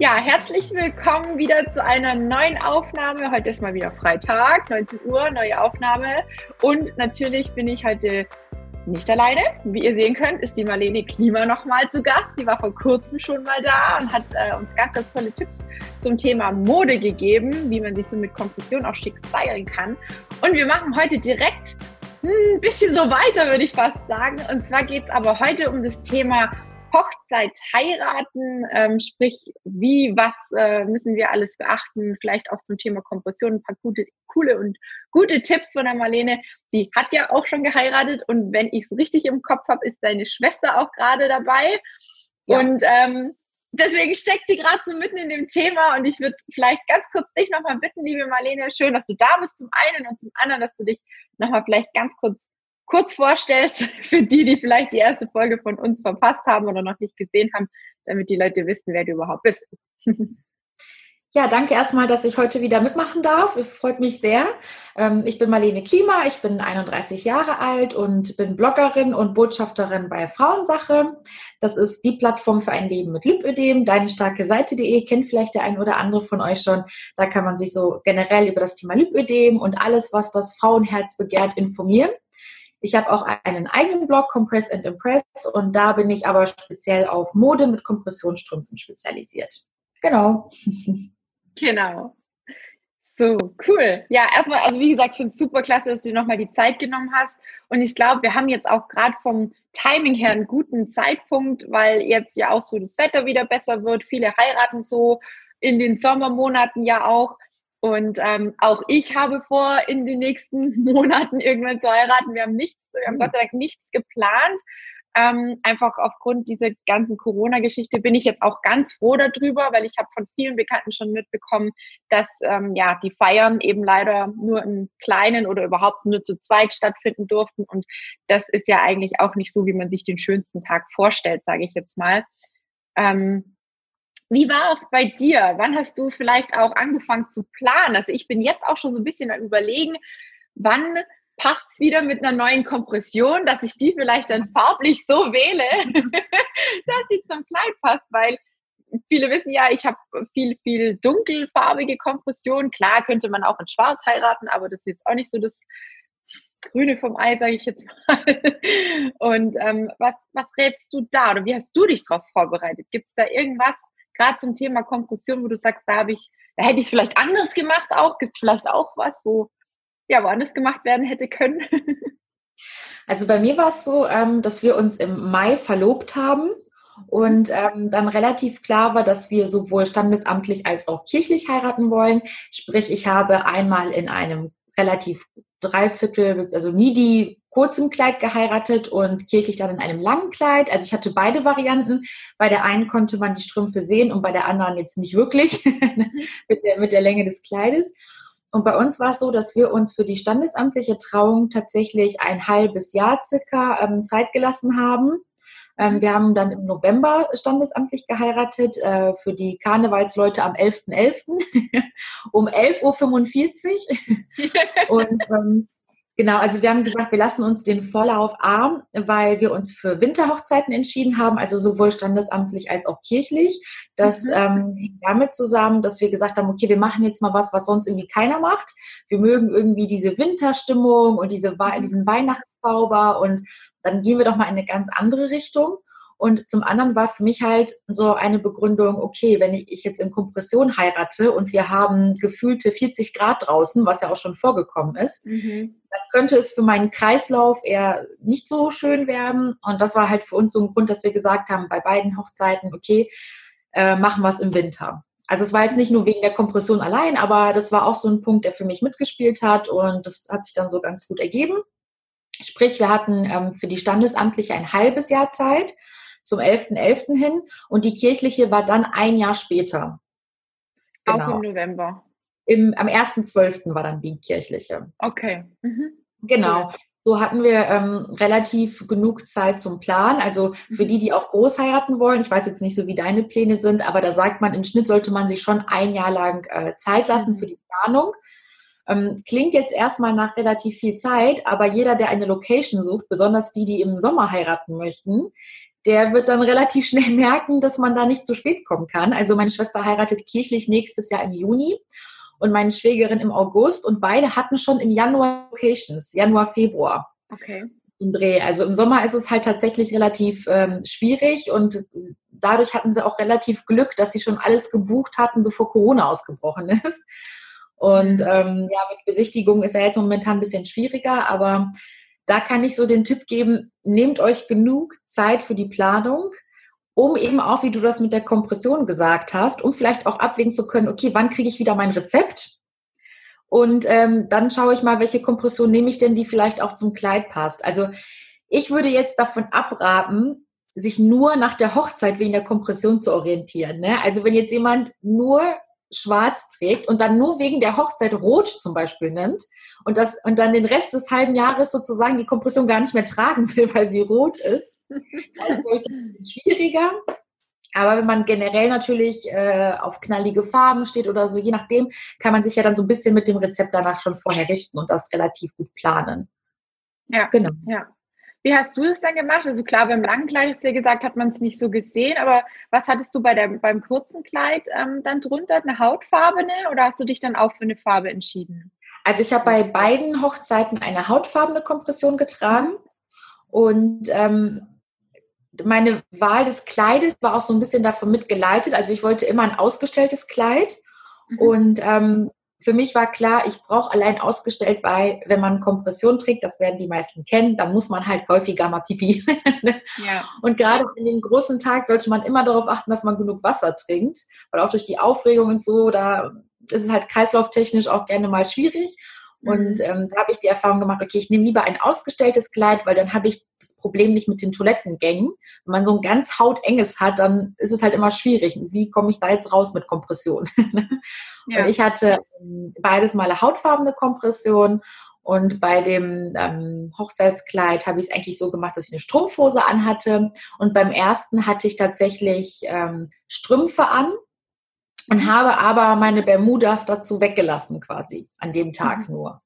Ja, herzlich willkommen wieder zu einer neuen Aufnahme. Heute ist mal wieder Freitag, 19 Uhr, neue Aufnahme. Und natürlich bin ich heute nicht alleine. Wie ihr sehen könnt, ist die Marlene Klima nochmal zu Gast. Sie war vor kurzem schon mal da und hat äh, uns ganz, ganz tolle Tipps zum Thema Mode gegeben, wie man sich so mit Kompression auch schick stylen kann. Und wir machen heute direkt ein bisschen so weiter, würde ich fast sagen. Und zwar geht es aber heute um das Thema Hochzeit heiraten, ähm, sprich, wie, was äh, müssen wir alles beachten, vielleicht auch zum Thema Kompression, ein paar gute, coole und gute Tipps von der Marlene. Sie hat ja auch schon geheiratet und wenn ich es richtig im Kopf habe, ist deine Schwester auch gerade dabei. Ja. Und ähm, deswegen steckt sie gerade so mitten in dem Thema und ich würde vielleicht ganz kurz dich nochmal bitten, liebe Marlene, schön, dass du da bist zum einen und zum anderen, dass du dich nochmal vielleicht ganz kurz kurz vorstellst für die, die vielleicht die erste Folge von uns verpasst haben oder noch nicht gesehen haben, damit die Leute wissen, wer du überhaupt bist. Ja, danke erstmal, dass ich heute wieder mitmachen darf. Freut mich sehr. Ähm, ich bin Marlene Klima, ich bin 31 Jahre alt und bin Bloggerin und Botschafterin bei Frauensache. Das ist die Plattform für ein Leben mit Lipödem. Deine starke Seite.de kennt vielleicht der ein oder andere von euch schon. Da kann man sich so generell über das Thema Lipödem und alles, was das Frauenherz begehrt, informieren. Ich habe auch einen eigenen Blog, Compress and Impress, und da bin ich aber speziell auf Mode mit Kompressionsstrümpfen spezialisiert. Genau. Genau. So, cool. Ja, erstmal, also wie gesagt, ich finde es super klasse, dass du dir nochmal die Zeit genommen hast. Und ich glaube, wir haben jetzt auch gerade vom Timing her einen guten Zeitpunkt, weil jetzt ja auch so das Wetter wieder besser wird. Viele heiraten so in den Sommermonaten ja auch. Und ähm, auch ich habe vor, in den nächsten Monaten irgendwann zu heiraten. Wir haben nichts, wir haben Gott sei Dank nichts geplant. Ähm, einfach aufgrund dieser ganzen Corona-Geschichte bin ich jetzt auch ganz froh darüber, weil ich habe von vielen Bekannten schon mitbekommen, dass ähm, ja die Feiern eben leider nur im Kleinen oder überhaupt nur zu zweit stattfinden durften. Und das ist ja eigentlich auch nicht so, wie man sich den schönsten Tag vorstellt, sage ich jetzt mal. Ähm, wie war es bei dir? Wann hast du vielleicht auch angefangen zu planen? Also ich bin jetzt auch schon so ein bisschen am Überlegen, wann passt es wieder mit einer neuen Kompression, dass ich die vielleicht dann farblich so wähle, dass sie zum Kleid passt, weil viele wissen ja, ich habe viel, viel dunkelfarbige Kompression. Klar könnte man auch in Schwarz heiraten, aber das ist jetzt auch nicht so das Grüne vom Ei, sage ich jetzt mal. Und ähm, was, was rätst du da oder wie hast du dich darauf vorbereitet? Gibt es da irgendwas, gerade zum Thema Kompression, wo du sagst, da habe ich, da hätte ich es vielleicht anders gemacht auch? Gibt es vielleicht auch was, wo ja woanders gemacht werden hätte können? Also bei mir war es so, ähm, dass wir uns im Mai verlobt haben und ähm, dann relativ klar war, dass wir sowohl standesamtlich als auch kirchlich heiraten wollen. Sprich, ich habe einmal in einem relativ Dreiviertel, also Midi kurzem Kleid geheiratet und kirchlich dann in einem langen Kleid. Also ich hatte beide Varianten. Bei der einen konnte man die Strümpfe sehen und bei der anderen jetzt nicht wirklich mit, der, mit der Länge des Kleides. Und bei uns war es so, dass wir uns für die standesamtliche Trauung tatsächlich ein halbes Jahr circa ähm, Zeit gelassen haben. Ähm, wir haben dann im November standesamtlich geheiratet, äh, für die Karnevalsleute am 11.11. .11. um 11.45 Uhr. Und ähm, Genau, also wir haben gesagt, wir lassen uns den Vorlauf arm, weil wir uns für Winterhochzeiten entschieden haben, also sowohl standesamtlich als auch kirchlich. Das mhm. ähm, hängt damit zusammen, dass wir gesagt haben, okay, wir machen jetzt mal was, was sonst irgendwie keiner macht. Wir mögen irgendwie diese Winterstimmung und diese, mhm. diesen Weihnachtszauber und dann gehen wir doch mal in eine ganz andere Richtung. Und zum anderen war für mich halt so eine Begründung, okay, wenn ich jetzt in Kompression heirate und wir haben gefühlte 40 Grad draußen, was ja auch schon vorgekommen ist, mhm. dann könnte es für meinen Kreislauf eher nicht so schön werden. Und das war halt für uns so ein Grund, dass wir gesagt haben, bei beiden Hochzeiten, okay, äh, machen wir es im Winter. Also es war jetzt nicht nur wegen der Kompression allein, aber das war auch so ein Punkt, der für mich mitgespielt hat und das hat sich dann so ganz gut ergeben. Sprich, wir hatten ähm, für die Standesamtliche ein halbes Jahr Zeit zum 11.11. .11. hin und die kirchliche war dann ein Jahr später. Genau. Auch im November. Im, am 1.12. war dann die kirchliche. Okay. Mhm. Genau. Cool. So hatten wir ähm, relativ genug Zeit zum Plan. Also für die, die auch groß heiraten wollen, ich weiß jetzt nicht so, wie deine Pläne sind, aber da sagt man, im Schnitt sollte man sich schon ein Jahr lang äh, Zeit lassen mhm. für die Planung. Ähm, klingt jetzt erstmal nach relativ viel Zeit, aber jeder, der eine Location sucht, besonders die, die im Sommer heiraten möchten, der wird dann relativ schnell merken, dass man da nicht zu spät kommen kann. Also meine Schwester heiratet kirchlich nächstes Jahr im Juni und meine Schwägerin im August und beide hatten schon im Januar Locations, Januar, Februar. Okay. Im Dreh. Also im Sommer ist es halt tatsächlich relativ ähm, schwierig und dadurch hatten sie auch relativ Glück, dass sie schon alles gebucht hatten, bevor Corona ausgebrochen ist. Und mhm. ähm, ja, mit Besichtigung ist ja jetzt momentan ein bisschen schwieriger, aber da kann ich so den Tipp geben, nehmt euch genug Zeit für die Planung um eben auch, wie du das mit der Kompression gesagt hast, um vielleicht auch abwägen zu können, okay, wann kriege ich wieder mein Rezept? Und ähm, dann schaue ich mal, welche Kompression nehme ich denn, die vielleicht auch zum Kleid passt. Also ich würde jetzt davon abraten, sich nur nach der Hochzeit wegen der Kompression zu orientieren. Ne? Also wenn jetzt jemand nur schwarz trägt und dann nur wegen der Hochzeit rot zum Beispiel nimmt und das und dann den Rest des halben Jahres sozusagen die Kompression gar nicht mehr tragen will, weil sie rot ist, das ist es schwieriger. Aber wenn man generell natürlich äh, auf knallige Farben steht oder so, je nachdem, kann man sich ja dann so ein bisschen mit dem Rezept danach schon vorher richten und das relativ gut planen. Ja, genau. Ja. Wie hast du das dann gemacht? Also klar, beim langen Kleid hast du ja gesagt, hat man es nicht so gesehen, aber was hattest du bei der, beim kurzen Kleid ähm, dann drunter? Eine hautfarbene oder hast du dich dann auch für eine Farbe entschieden? Also ich habe bei beiden Hochzeiten eine hautfarbene Kompression getragen und ähm, meine Wahl des Kleides war auch so ein bisschen davon mitgeleitet. Also ich wollte immer ein ausgestelltes Kleid mhm. und ähm, für mich war klar, ich brauche allein ausgestellt, weil wenn man Kompression trägt, das werden die meisten kennen, dann muss man halt häufiger mal pipi. ja. Und gerade in den großen Tag sollte man immer darauf achten, dass man genug Wasser trinkt, weil auch durch die Aufregung und so, da ist es halt kreislauftechnisch auch gerne mal schwierig. Und mhm. ähm, da habe ich die Erfahrung gemacht, okay, ich nehme lieber ein ausgestelltes Kleid, weil dann habe ich das Problem nicht mit den Toilettengängen. Wenn man so ein ganz hautenges hat, dann ist es halt immer schwierig. Wie komme ich da jetzt raus mit Kompression? ja. Und ich hatte ähm, beides mal eine hautfarbene Kompression und bei dem ähm, Hochzeitskleid habe ich es eigentlich so gemacht, dass ich eine Strumpfhose anhatte. Und beim ersten hatte ich tatsächlich ähm, Strümpfe an und habe aber meine Bermudas dazu weggelassen quasi an dem Tag mhm. nur.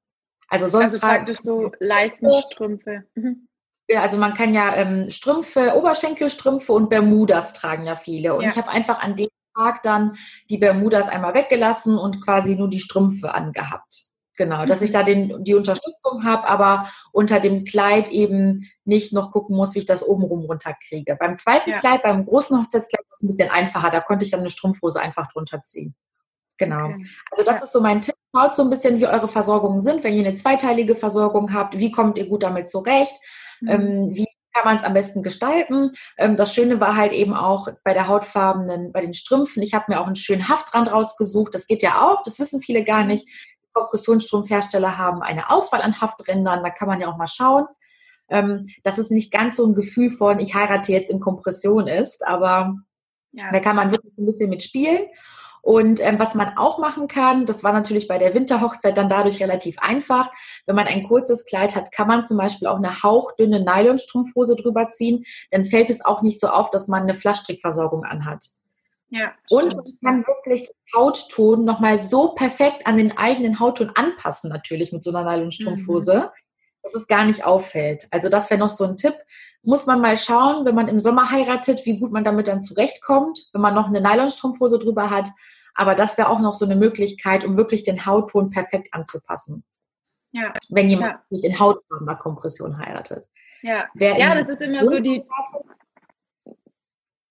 Also sonst also praktisch so Leistenstrümpfe. Mhm. Ja, also man kann ja ähm, Strümpfe, Oberschenkelstrümpfe und Bermudas tragen ja viele. Und ja. ich habe einfach an dem Tag dann die Bermudas einmal weggelassen und quasi nur die Strümpfe angehabt. Genau, dass ich mhm. da den, die Unterstützung habe, aber unter dem Kleid eben nicht noch gucken muss, wie ich das obenrum runterkriege. Beim zweiten ja. Kleid, beim großen Hochzeitskleid ist es ein bisschen einfacher. Da konnte ich dann eine Strumpfhose einfach drunter ziehen. Genau. Okay. Also das ja. ist so mein Tipp. Schaut so ein bisschen, wie eure Versorgungen sind. Wenn ihr eine zweiteilige Versorgung habt, wie kommt ihr gut damit zurecht? Mhm. Ähm, wie kann man es am besten gestalten? Ähm, das Schöne war halt eben auch bei der hautfarbenen, bei den Strümpfen. Ich habe mir auch einen schönen Haftrand rausgesucht. Das geht ja auch. Das wissen viele gar mhm. nicht. Kompressionsstrumpfhersteller haben eine Auswahl an Hafträndern. Da kann man ja auch mal schauen ähm, dass es nicht ganz so ein Gefühl von, ich heirate jetzt in Kompression ist, aber ja. da kann man wirklich ein bisschen mitspielen. Und ähm, was man auch machen kann, das war natürlich bei der Winterhochzeit dann dadurch relativ einfach. Wenn man ein kurzes Kleid hat, kann man zum Beispiel auch eine hauchdünne Nylonstrumpfhose drüber ziehen. Dann fällt es auch nicht so auf, dass man eine Flaschstrickversorgung anhat. Ja, und man kann wirklich den Hautton nochmal so perfekt an den eigenen Hautton anpassen, natürlich mit so einer Nylonstrumpfhose. Mhm dass es gar nicht auffällt. Also das wäre noch so ein Tipp. Muss man mal schauen, wenn man im Sommer heiratet, wie gut man damit dann zurechtkommt, wenn man noch eine Nylonstrumpfhose drüber hat. Aber das wäre auch noch so eine Möglichkeit, um wirklich den Hautton perfekt anzupassen. Ja. Wenn jemand ja. nicht in hautfarbener Kompression heiratet. Ja, Wer ja das ist immer so die.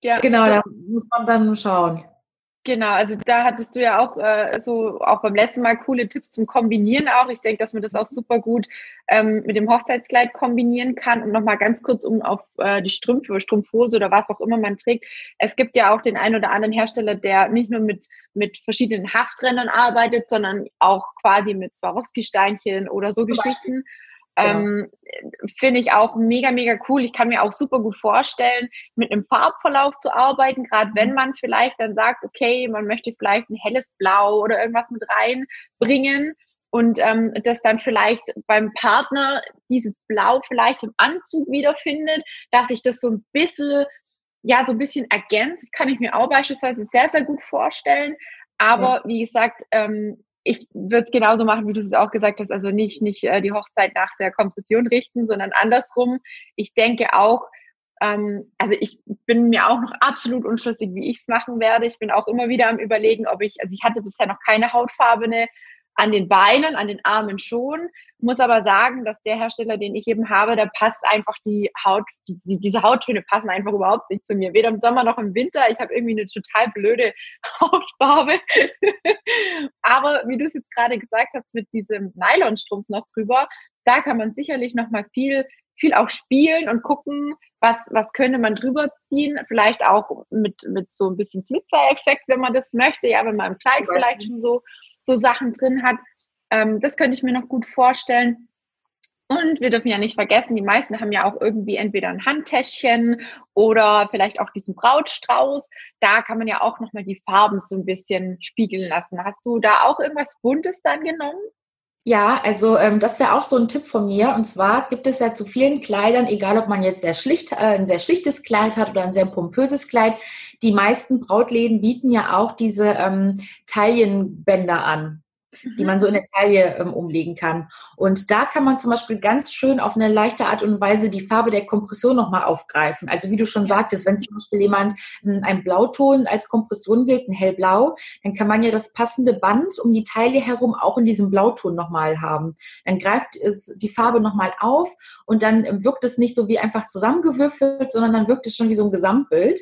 Ja. Genau, da muss man dann schauen. Genau, also da hattest du ja auch äh, so auch beim letzten Mal coole Tipps zum Kombinieren auch. Ich denke, dass man das auch super gut ähm, mit dem Hochzeitskleid kombinieren kann. Und nochmal ganz kurz um auf äh, die Strümpfe, Strumpfhose oder was auch immer man trägt. Es gibt ja auch den einen oder anderen Hersteller, der nicht nur mit, mit verschiedenen Hafträndern arbeitet, sondern auch quasi mit Swarovski-Steinchen oder so Geschichten. Genau. Ähm, Finde ich auch mega, mega cool. Ich kann mir auch super gut vorstellen, mit einem Farbverlauf zu arbeiten, gerade wenn mhm. man vielleicht dann sagt, okay, man möchte vielleicht ein helles Blau oder irgendwas mit reinbringen und ähm, das dann vielleicht beim Partner dieses Blau vielleicht im Anzug wiederfindet, dass sich das so ein bisschen, ja, so ein bisschen ergänzt. Das kann ich mir auch beispielsweise sehr, sehr gut vorstellen. Aber ja. wie gesagt, ähm, ich würde es genauso machen, wie du es auch gesagt hast, also nicht, nicht äh, die Hochzeit nach der Kompression richten, sondern andersrum. Ich denke auch, Ähm, also ich bin mir auch noch absolut unschlüssig, wie ich es machen werde. Ich bin auch immer wieder am überlegen, ob ich, also ich hatte bisher noch keine hautfarbene an den Beinen, an den Armen schon. Muss aber sagen, dass der Hersteller, den ich eben habe, da passt einfach die Haut, die, diese Hauttöne passen einfach überhaupt nicht zu mir. Weder im Sommer noch im Winter. Ich habe irgendwie eine total blöde Hautfarbe. aber wie du es jetzt gerade gesagt hast, mit diesem Nylonstrumpf noch drüber, da kann man sicherlich noch mal viel viel auch spielen und gucken, was, was könnte man drüber ziehen. Vielleicht auch mit, mit so ein bisschen Glitzereffekt, wenn man das möchte. Ja, wenn man im Kleid vielleicht schon so, so Sachen drin hat. Ähm, das könnte ich mir noch gut vorstellen. Und wir dürfen ja nicht vergessen, die meisten haben ja auch irgendwie entweder ein Handtäschchen oder vielleicht auch diesen Brautstrauß. Da kann man ja auch nochmal die Farben so ein bisschen spiegeln lassen. Hast du da auch irgendwas Buntes dann genommen? Ja, also ähm, das wäre auch so ein Tipp von mir. Und zwar gibt es ja zu vielen Kleidern, egal ob man jetzt sehr schlicht, äh, ein sehr schlichtes Kleid hat oder ein sehr pompöses Kleid, die meisten Brautläden bieten ja auch diese ähm, Taillenbänder an die man so in der Taille ähm, umlegen kann. Und da kann man zum Beispiel ganz schön auf eine leichte Art und Weise die Farbe der Kompression nochmal aufgreifen. Also wie du schon sagtest, wenn zum Beispiel jemand ähm, einen Blauton als Kompression wählt, ein hellblau, dann kann man ja das passende Band um die Taille herum auch in diesem Blauton nochmal haben. Dann greift es die Farbe nochmal auf und dann wirkt es nicht so wie einfach zusammengewürfelt, sondern dann wirkt es schon wie so ein Gesamtbild.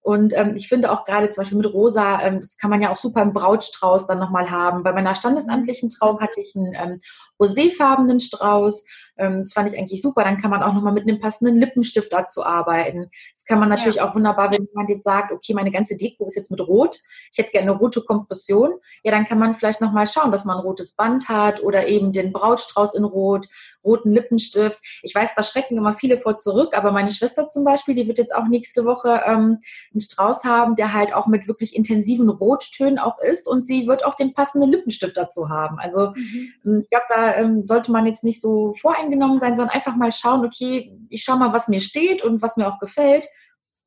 Und ähm, ich finde auch gerade zum Beispiel mit Rosa, ähm, das kann man ja auch super im Brautstrauß dann nochmal haben. Bei meiner standesamtlichen Trauung hatte ich einen ähm, roséfarbenen Strauß. Ähm, das fand ich eigentlich super. Dann kann man auch nochmal mit einem passenden Lippenstift dazu arbeiten. Das kann man natürlich ja. auch wunderbar, wenn jemand jetzt sagt, okay, meine ganze Deko ist jetzt mit Rot. Ich hätte gerne eine rote Kompression. Ja, dann kann man vielleicht nochmal schauen, dass man ein rotes Band hat oder eben den Brautstrauß in Rot, roten Lippenstift. Ich weiß, da schrecken immer viele vor zurück, aber meine Schwester zum Beispiel, die wird jetzt auch nächste Woche ähm, einen Strauß haben, der halt auch mit wirklich intensiven Rottönen auch ist und sie wird auch den passenden Lippenstift dazu haben. Also mhm. ich glaube, da ähm, sollte man jetzt nicht so voreingenommen sein, sondern einfach mal schauen, okay, ich schaue mal, was mir steht und was mir auch gefällt.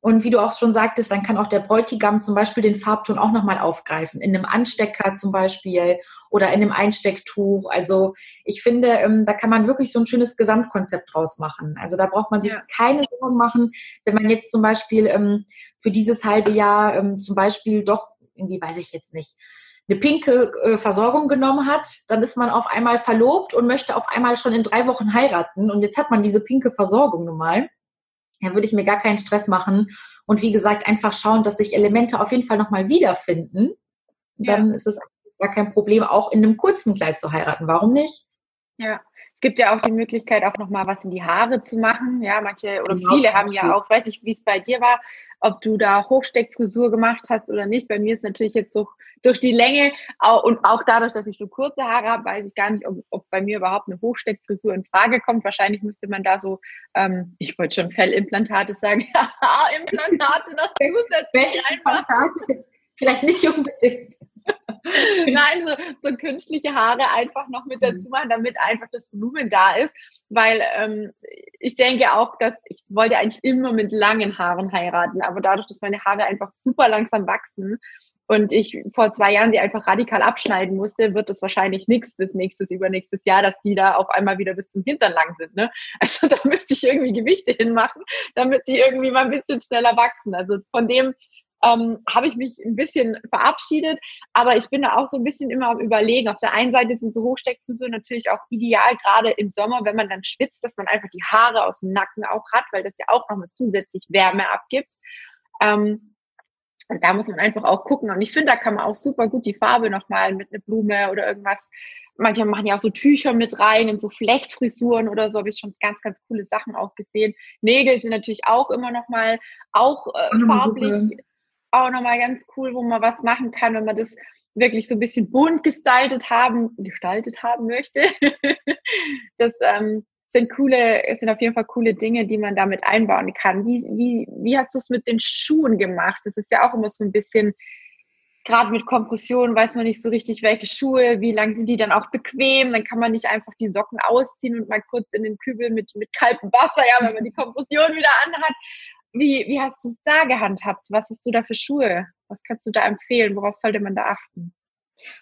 Und wie du auch schon sagtest, dann kann auch der Bräutigam zum Beispiel den Farbton auch nochmal aufgreifen. In einem Anstecker zum Beispiel oder in einem Einstecktuch. Also ich finde, ähm, da kann man wirklich so ein schönes Gesamtkonzept draus machen. Also da braucht man sich ja. keine Sorgen machen, wenn man jetzt zum Beispiel ähm, für dieses halbe Jahr ähm, zum Beispiel doch, irgendwie weiß ich jetzt nicht, eine pinke äh, Versorgung genommen hat, dann ist man auf einmal verlobt und möchte auf einmal schon in drei Wochen heiraten und jetzt hat man diese pinke Versorgung nun mal. Da würde ich mir gar keinen Stress machen und wie gesagt einfach schauen, dass sich Elemente auf jeden Fall nochmal wiederfinden. Dann ja. ist es gar kein Problem, auch in einem kurzen Kleid zu heiraten. Warum nicht? Ja, es gibt ja auch die Möglichkeit, auch nochmal was in die Haare zu machen. Ja, manche oder genau, viele haben ja auch, weiß ich, wie es bei dir war, ob du da Hochsteckfrisur gemacht hast oder nicht. Bei mir ist natürlich jetzt so durch die Länge und auch dadurch, dass ich so kurze Haare habe, weiß ich gar nicht, ob, ob bei mir überhaupt eine Hochsteckfrisur in Frage kommt. Wahrscheinlich müsste man da so, ähm, ich wollte schon Fellimplantate sagen, Haarimplantate noch zusätzlich einfach. Vielleicht nicht unbedingt. Nein, so, so künstliche Haare einfach noch mit dazu machen, damit einfach das Volumen da ist. Weil ähm, ich denke auch, dass ich wollte eigentlich immer mit langen Haaren heiraten, aber dadurch, dass meine Haare einfach super langsam wachsen und ich vor zwei Jahren sie einfach radikal abschneiden musste, wird es wahrscheinlich nichts bis nächstes, übernächstes Jahr, dass die da auf einmal wieder bis zum Hintern lang sind. Ne? Also da müsste ich irgendwie Gewichte hinmachen, damit die irgendwie mal ein bisschen schneller wachsen. Also von dem ähm, habe ich mich ein bisschen verabschiedet, aber ich bin da auch so ein bisschen immer am Überlegen. Auf der einen Seite sind so Hochsteckfrisuren natürlich auch ideal, gerade im Sommer, wenn man dann schwitzt, dass man einfach die Haare aus dem Nacken auch hat, weil das ja auch nochmal zusätzlich Wärme abgibt. Ähm, und da muss man einfach auch gucken. Und ich finde, da kann man auch super gut die Farbe nochmal mit einer Blume oder irgendwas. Manche machen ja auch so Tücher mit rein in so Flechtfrisuren oder so. Habe ich schon ganz, ganz coole Sachen auch gesehen. Nägel sind natürlich auch immer nochmal auch äh, farblich auch nochmal ganz cool, wo man was machen kann, wenn man das wirklich so ein bisschen bunt gestaltet haben, gestaltet haben möchte. das ähm, sind coole, sind auf jeden Fall coole Dinge, die man damit einbauen kann. Wie, wie, wie hast du es mit den Schuhen gemacht? Das ist ja auch immer so ein bisschen, gerade mit Kompression weiß man nicht so richtig, welche Schuhe, wie lang sind die dann auch bequem. Dann kann man nicht einfach die Socken ausziehen und mal kurz in den Kübel mit, mit kaltem Wasser, ja, wenn man die Kompression wieder anhat. Wie, wie hast du es da gehandhabt? Was hast du da für Schuhe? Was kannst du da empfehlen? Worauf sollte man da achten?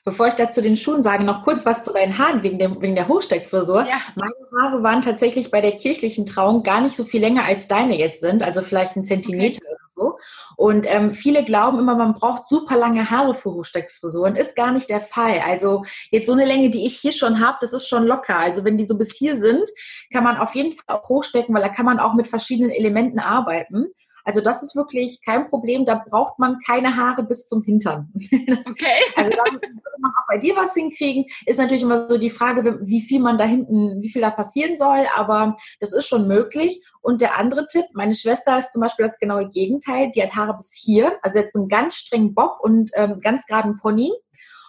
Bevor ich dazu den Schuhen sage, noch kurz was zu deinen Haaren wegen, dem, wegen der Hochsteckfrisur. Ja. Meine Haare waren tatsächlich bei der kirchlichen Trauung gar nicht so viel länger als deine jetzt sind, also vielleicht ein Zentimeter so. Und ähm, viele glauben immer, man braucht super lange Haare für Hochsteckfrisuren. Ist gar nicht der Fall. Also jetzt so eine Länge, die ich hier schon habe, das ist schon locker. Also wenn die so bis hier sind, kann man auf jeden Fall auch hochstecken, weil da kann man auch mit verschiedenen Elementen arbeiten. Also das ist wirklich kein Problem. Da braucht man keine Haare bis zum Hintern. Das, okay. Also da würde man auch bei dir was hinkriegen. Ist natürlich immer so die Frage, wie viel man da hinten, wie viel da passieren soll. Aber das ist schon möglich. Und der andere Tipp, meine Schwester ist zum Beispiel das genaue Gegenteil. Die hat Haare bis hier, also jetzt einen ganz strengen Bob und ähm, ganz geraden Pony.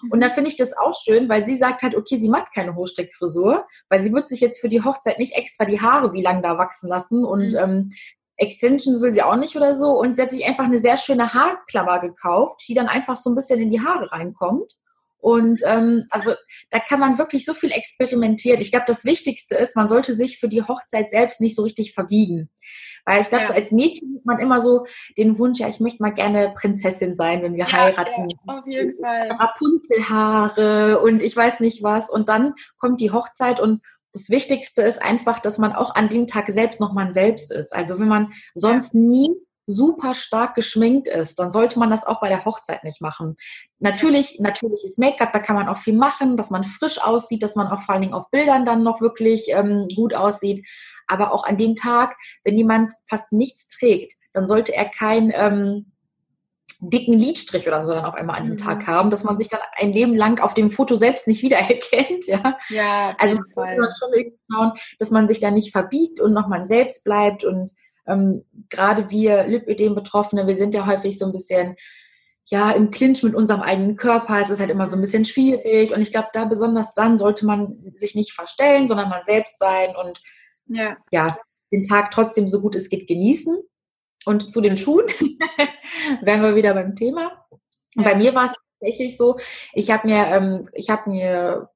Und da mhm. finde ich das auch schön, weil sie sagt halt, okay, sie macht keine Hochsteckfrisur, weil sie wird sich jetzt für die Hochzeit nicht extra die Haare wie lang da wachsen lassen und mhm. ähm, Extensions will sie auch nicht oder so. Und sie hat sich einfach eine sehr schöne Haarklammer gekauft, die dann einfach so ein bisschen in die Haare reinkommt. Und ähm, also da kann man wirklich so viel experimentieren. Ich glaube, das Wichtigste ist, man sollte sich für die Hochzeit selbst nicht so richtig verbiegen. Weil ich glaube, ja. so als Mädchen hat man immer so den Wunsch, ja, ich möchte mal gerne Prinzessin sein, wenn wir ja, heiraten. Ja, auf jeden Fall. Rapunzelhaare und ich weiß nicht was. Und dann kommt die Hochzeit und das Wichtigste ist einfach, dass man auch an dem Tag selbst noch man selbst ist. Also wenn man sonst nie super stark geschminkt ist, dann sollte man das auch bei der Hochzeit nicht machen. Natürlich, natürlich ist Make-up, da kann man auch viel machen, dass man frisch aussieht, dass man auch vor allen Dingen auf Bildern dann noch wirklich ähm, gut aussieht. Aber auch an dem Tag, wenn jemand fast nichts trägt, dann sollte er kein ähm, dicken Lidstrich oder so dann auf einmal an dem mhm. Tag haben, dass man sich dann ein Leben lang auf dem Foto selbst nicht wiedererkennt. Ja, ja also man sollte dann schon irgendwie schauen, dass man sich da nicht verbiegt und noch man selbst bleibt. Und ähm, gerade wir Lipödem-Betroffene, wir sind ja häufig so ein bisschen ja, im Clinch mit unserem eigenen Körper. Es ist halt immer so ein bisschen schwierig. Und ich glaube, da besonders dann sollte man sich nicht verstellen, sondern man selbst sein und ja, ja den Tag trotzdem so gut es geht genießen. Und zu den Schuhen wären wir wieder beim Thema. Ja. Bei mir war es tatsächlich so, ich habe mir, ähm, ich habe mir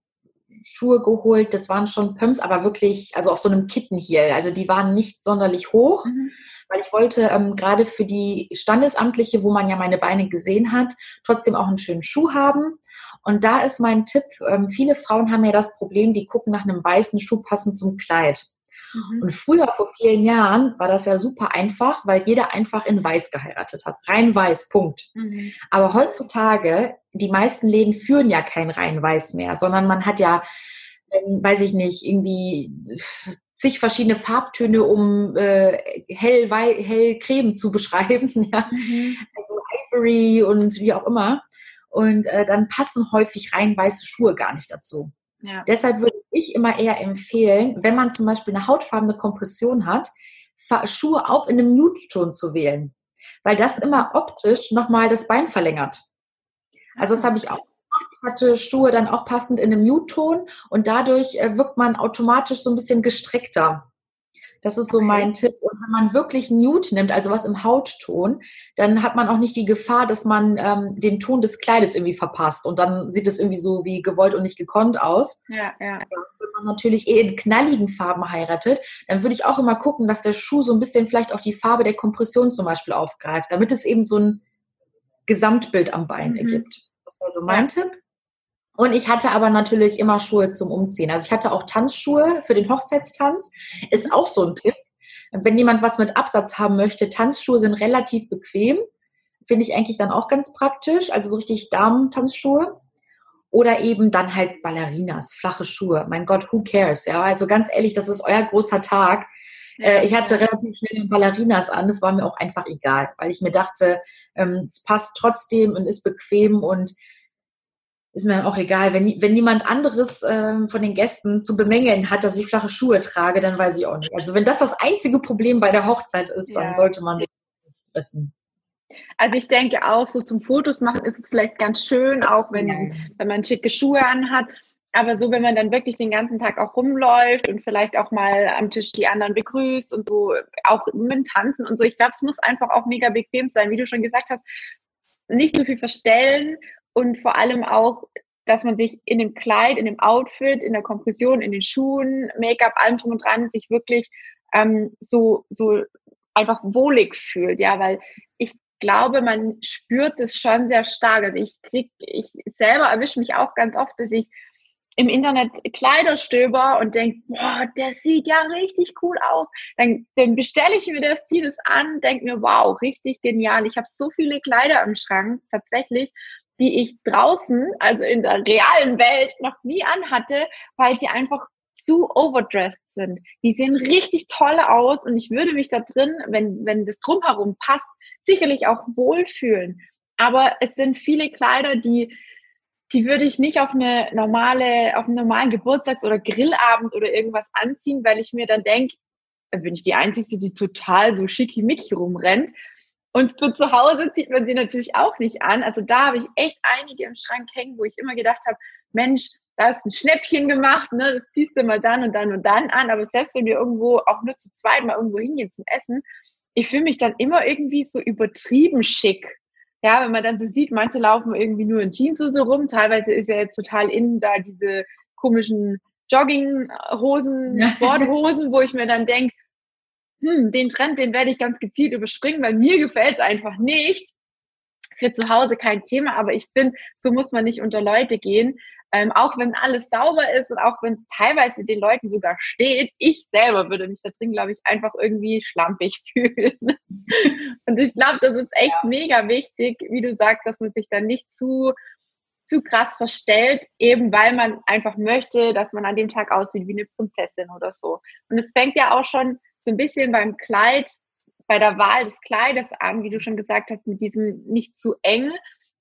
Schuhe geholt, das waren schon Pumps, aber wirklich, also auf so einem Kittenhiel. Also die waren nicht sonderlich hoch, mhm. weil ich wollte ähm, gerade für die Standesamtliche, wo man ja meine Beine gesehen hat, trotzdem auch einen schönen Schuh haben. Und da ist mein Tipp, ähm, viele Frauen haben ja das Problem, die gucken nach einem weißen Schuh passend zum Kleid. Mhm. Und früher, vor vielen Jahren, war das ja super einfach, weil jeder einfach in Weiß geheiratet hat. Rein Weiß, Punkt. Mhm. Aber heutzutage, die meisten Läden führen ja kein rein Weiß mehr, sondern man hat ja, ähm, weiß ich nicht, irgendwie zig verschiedene Farbtöne, um äh, hell, hell Creme zu beschreiben. Ja? Mhm. Also Ivory und wie auch immer. Und äh, dann passen häufig rein weiße Schuhe gar nicht dazu. Ja. Deshalb würde ich immer eher empfehlen, wenn man zum Beispiel eine hautfarbene Kompression hat, Schuhe auch in einem Nude-Ton zu wählen, weil das immer optisch nochmal das Bein verlängert. Also das habe ich auch gemacht. Ich hatte Schuhe dann auch passend in einem Nude-Ton und dadurch äh, wirkt man automatisch so ein bisschen gestreckter. Das ist so okay. mein Tipp. Wenn man wirklich Nude nimmt, also was im Hautton, dann hat man auch nicht die Gefahr, dass man ähm, den Ton des Kleides irgendwie verpasst. Und dann sieht es irgendwie so wie gewollt und nicht gekonnt aus. Ja, ja. Wenn man natürlich eh in knalligen Farben heiratet, dann würde ich auch immer gucken, dass der Schuh so ein bisschen vielleicht auch die Farbe der Kompression zum Beispiel aufgreift, damit es eben so ein Gesamtbild am Bein mhm. ergibt. Das wäre so mein ja. Tipp. Und ich hatte aber natürlich immer Schuhe zum Umziehen. Also ich hatte auch Tanzschuhe für den Hochzeitstanz. Ist auch so ein Tipp. Wenn jemand was mit Absatz haben möchte, Tanzschuhe sind relativ bequem. Finde ich eigentlich dann auch ganz praktisch. Also so richtig Damen-Tanzschuhe. Oder eben dann halt Ballerinas, flache Schuhe. Mein Gott, who cares? Ja, also ganz ehrlich, das ist euer großer Tag. Ja. Äh, ich hatte relativ schnell Ballerinas an. Das war mir auch einfach egal, weil ich mir dachte, ähm, es passt trotzdem und ist bequem und ist mir auch egal. Wenn, wenn niemand anderes ähm, von den Gästen zu bemängeln hat, dass ich flache Schuhe trage, dann weiß ich auch nicht. Also wenn das das einzige Problem bei der Hochzeit ist, dann ja. sollte man sich wissen. Also ich denke auch, so zum Fotos machen ist es vielleicht ganz schön, auch wenn, ja. wenn man schicke Schuhe anhat. Aber so, wenn man dann wirklich den ganzen Tag auch rumläuft und vielleicht auch mal am Tisch die anderen begrüßt und so, auch mit Tanzen und so, ich glaube, es muss einfach auch mega bequem sein, wie du schon gesagt hast, nicht so viel verstellen und vor allem auch, dass man sich in dem Kleid, in dem Outfit, in der Kompression, in den Schuhen, Make-up, allem drum und dran, sich wirklich ähm, so, so einfach wohlig fühlt, ja, weil ich glaube, man spürt es schon sehr stark. Also ich krieg, ich selber erwische mich auch ganz oft, dass ich im Internet Kleider stöber und denke, boah, der sieht ja richtig cool aus. Dann, dann bestelle ich mir das, ziehe das an, denke mir, wow, richtig genial. Ich habe so viele Kleider im Schrank tatsächlich, die ich draußen, also in der realen Welt, noch nie anhatte, weil sie einfach zu overdressed sind. Die sehen richtig toll aus und ich würde mich da drin, wenn, wenn das drumherum passt, sicherlich auch wohlfühlen. Aber es sind viele Kleider, die, die würde ich nicht auf eine normale, auf einen normalen Geburtstags- oder Grillabend oder irgendwas anziehen, weil ich mir dann denke, bin ich die Einzige, die total so schickimicki rumrennt. Und für zu Hause zieht man sie natürlich auch nicht an. Also da habe ich echt einige im Schrank hängen, wo ich immer gedacht habe, Mensch, da ist ein Schnäppchen gemacht, ne, das ziehst du mal dann und dann und dann an. Aber selbst wenn wir irgendwo auch nur zu zweit mal irgendwo hingehen zum Essen, ich fühle mich dann immer irgendwie so übertrieben schick. Ja, wenn man dann so sieht, manche laufen irgendwie nur in Jeans so rum. Teilweise ist ja jetzt total innen da diese komischen Jogginghosen, Sporthosen, wo ich mir dann denke, hm, den Trend, den werde ich ganz gezielt überspringen, weil mir gefällt es einfach nicht. Für zu Hause kein Thema, aber ich finde, so muss man nicht unter Leute gehen. Ähm, auch wenn alles sauber ist und auch wenn es teilweise den Leuten sogar steht, ich selber würde mich da drin, glaube ich, einfach irgendwie schlampig fühlen. und ich glaube, das ist echt ja. mega wichtig, wie du sagst, dass man sich da nicht zu zu krass verstellt, eben weil man einfach möchte, dass man an dem Tag aussieht wie eine Prinzessin oder so. Und es fängt ja auch schon so ein bisschen beim Kleid, bei der Wahl des Kleides an, wie du schon gesagt hast, mit diesem nicht zu eng.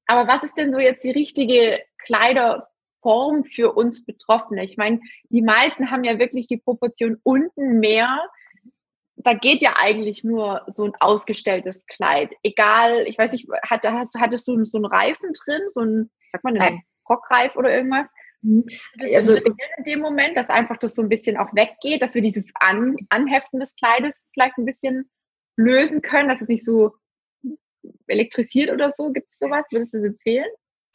Aber was ist denn so jetzt die richtige Kleiderform für uns Betroffene? Ich meine, die meisten haben ja wirklich die Proportion unten mehr. Da geht ja eigentlich nur so ein ausgestelltes Kleid. Egal, ich weiß nicht, hatte, hast, hattest du so einen Reifen drin, so ein, sag mal, einen Rockreif oder irgendwas? Mhm. Also in dem Moment, dass einfach das so ein bisschen auch weggeht, dass wir dieses An Anheften des Kleides vielleicht ein bisschen lösen können, dass es nicht so elektrisiert oder so. Gibt es sowas? Würdest du es empfehlen?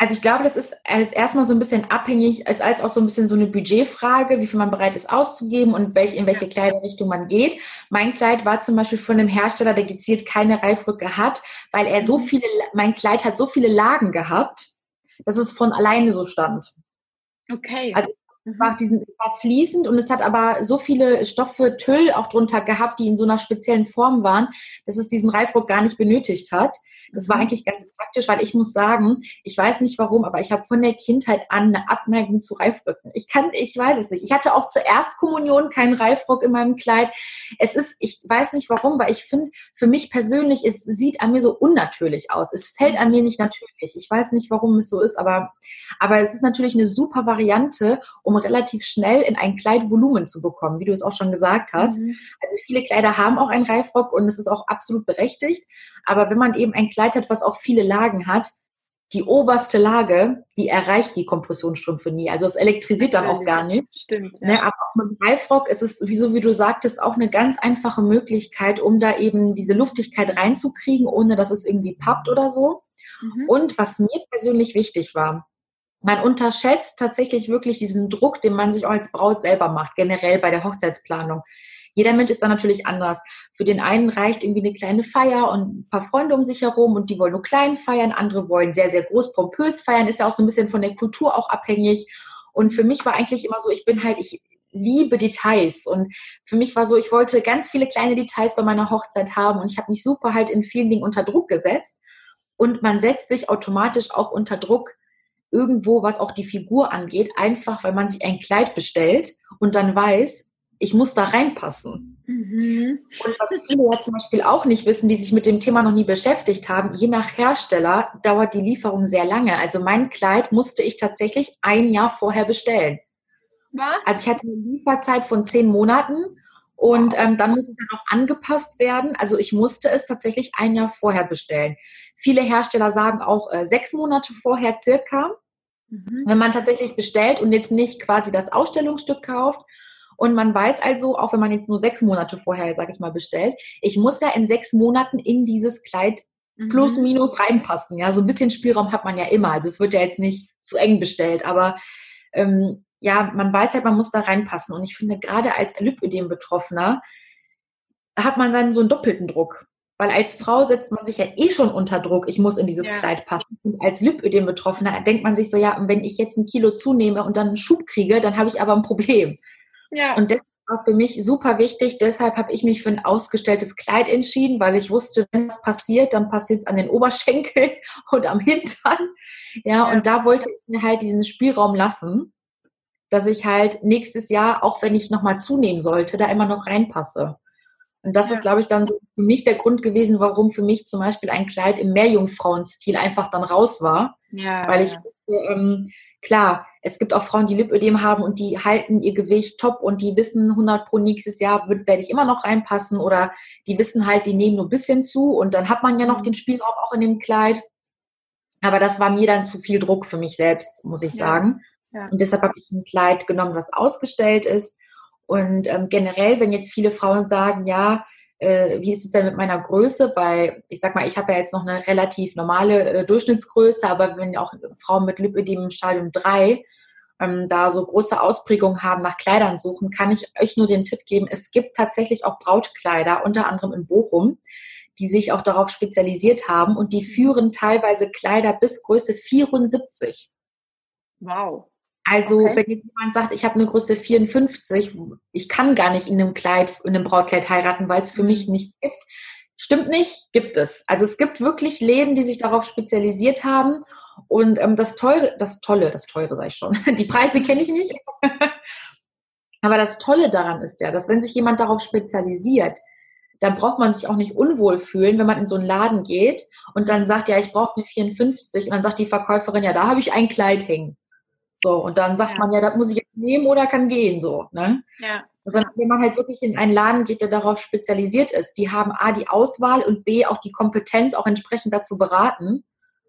Also ich glaube, das ist erstmal so ein bisschen abhängig, ist als auch so ein bisschen so eine Budgetfrage, wie viel man bereit ist auszugeben und welch, in welche Kleiderrichtung man geht. Mein Kleid war zum Beispiel von einem Hersteller, der gezielt keine Reifrücke hat, weil er so mhm. viele, mein Kleid hat so viele Lagen gehabt, dass es von alleine so stand. Okay. Also es war, diesen, es war fließend und es hat aber so viele Stoffe, Tüll auch drunter gehabt, die in so einer speziellen Form waren, dass es diesen Reifrock gar nicht benötigt hat. Das war mhm. eigentlich ganz praktisch, weil ich muss sagen, ich weiß nicht warum, aber ich habe von der Kindheit an eine Abneigung zu Reifröcken. Ich kann, ich weiß es nicht. Ich hatte auch zur Erstkommunion keinen Reifrock in meinem Kleid. Es ist, ich weiß nicht warum, weil ich finde, für mich persönlich, es sieht an mir so unnatürlich aus. Es fällt an mir nicht natürlich. Ich weiß nicht, warum es so ist, aber, aber es ist natürlich eine super Variante, um relativ schnell in ein Kleid Volumen zu bekommen, wie du es auch schon gesagt hast. Mhm. Also viele Kleider haben auch einen Reifrock und es ist auch absolut berechtigt. Aber wenn man eben ein Kleid hat, was auch viele Lagen hat, die oberste Lage, die erreicht die Kompressionsstrümpfe nie. Also es elektrisiert dann auch gar nicht. Stimmt. Ja. Ne, aber auch mit dem Reifrock ist es, so wie du sagtest, auch eine ganz einfache Möglichkeit, um da eben diese Luftigkeit reinzukriegen, ohne dass es irgendwie pappt oder so. Mhm. Und was mir persönlich wichtig war, man unterschätzt tatsächlich wirklich diesen Druck, den man sich auch als Braut selber macht, generell bei der Hochzeitsplanung. Jeder Mensch ist da natürlich anders. Für den einen reicht irgendwie eine kleine Feier und ein paar Freunde um sich herum und die wollen nur klein feiern, andere wollen sehr, sehr groß, pompös feiern, ist ja auch so ein bisschen von der Kultur auch abhängig. Und für mich war eigentlich immer so, ich bin halt, ich liebe Details und für mich war so, ich wollte ganz viele kleine Details bei meiner Hochzeit haben und ich habe mich super halt in vielen Dingen unter Druck gesetzt und man setzt sich automatisch auch unter Druck, irgendwo, was auch die Figur angeht, einfach weil man sich ein Kleid bestellt und dann weiß, ich muss da reinpassen. Mhm. Und was viele ja zum Beispiel auch nicht wissen, die sich mit dem Thema noch nie beschäftigt haben, je nach Hersteller dauert die Lieferung sehr lange. Also mein Kleid musste ich tatsächlich ein Jahr vorher bestellen. Was? Also ich hatte eine Lieferzeit von zehn Monaten und ähm, dann muss es dann auch angepasst werden. Also ich musste es tatsächlich ein Jahr vorher bestellen. Viele Hersteller sagen auch äh, sechs Monate vorher circa. Mhm. Wenn man tatsächlich bestellt und jetzt nicht quasi das Ausstellungsstück kauft. Und man weiß also, auch wenn man jetzt nur sechs Monate vorher, sage ich mal, bestellt, ich muss ja in sechs Monaten in dieses Kleid mhm. plus minus reinpassen. Ja, so ein bisschen Spielraum hat man ja immer. Also es wird ja jetzt nicht zu eng bestellt, aber ähm, ja, man weiß halt, man muss da reinpassen. Und ich finde, gerade als Lipödem-Betroffener hat man dann so einen doppelten Druck. Weil als Frau setzt man sich ja eh schon unter Druck, ich muss in dieses ja. Kleid passen. Und als Lipödem-Betroffener denkt man sich so, ja, wenn ich jetzt ein Kilo zunehme und dann einen Schub kriege, dann habe ich aber ein Problem. Ja. Und das war für mich super wichtig. Deshalb habe ich mich für ein ausgestelltes Kleid entschieden, weil ich wusste, wenn es passiert, dann passiert es an den Oberschenkeln und am Hintern. Ja, ja, und da wollte ich mir halt diesen Spielraum lassen, dass ich halt nächstes Jahr, auch wenn ich nochmal zunehmen sollte, da immer noch reinpasse. Und das ja. ist, glaube ich, dann so für mich der Grund gewesen, warum für mich zum Beispiel ein Kleid im Mehrjungfrauenstil einfach dann raus war. Ja, weil ich, ähm, klar, es gibt auch Frauen, die Lipödem haben und die halten ihr Gewicht top und die wissen 100 pro nächstes Jahr wird, werde ich immer noch reinpassen oder die wissen halt, die nehmen nur ein bisschen zu und dann hat man ja noch mhm. den Spielraum auch in dem Kleid. Aber das war mir dann zu viel Druck für mich selbst, muss ich sagen. Ja. Und deshalb habe ich ein Kleid genommen, was ausgestellt ist und ähm, generell, wenn jetzt viele Frauen sagen, ja, äh, wie ist es denn mit meiner Größe? Weil ich sag mal, ich habe ja jetzt noch eine relativ normale äh, Durchschnittsgröße, aber wenn auch Frauen mit Lipödem im Stadium 3 ähm, da so große Ausprägungen haben, nach Kleidern suchen, kann ich euch nur den Tipp geben, es gibt tatsächlich auch Brautkleider, unter anderem in Bochum, die sich auch darauf spezialisiert haben und die führen teilweise Kleider bis Größe 74. Wow. Also okay. wenn jemand sagt, ich habe eine Größe 54, ich kann gar nicht in einem Kleid, in einem Brautkleid heiraten, weil es für mich mhm. nichts gibt. Stimmt nicht, gibt es. Also es gibt wirklich Läden, die sich darauf spezialisiert haben. Und ähm, das teure, das Tolle, das Teure sage ich schon. Die Preise kenne ich nicht. Aber das Tolle daran ist ja, dass wenn sich jemand darauf spezialisiert, dann braucht man sich auch nicht unwohl fühlen, wenn man in so einen Laden geht und dann sagt, ja, ich brauche eine 54 und dann sagt die Verkäuferin, ja, da habe ich ein Kleid hängen. So, und dann sagt ja. man, ja, das muss ich jetzt nehmen oder kann gehen, so, ne? Ja. Sondern wenn man halt wirklich in einen Laden geht, der darauf spezialisiert ist, die haben A, die Auswahl und B, auch die Kompetenz, auch entsprechend dazu beraten.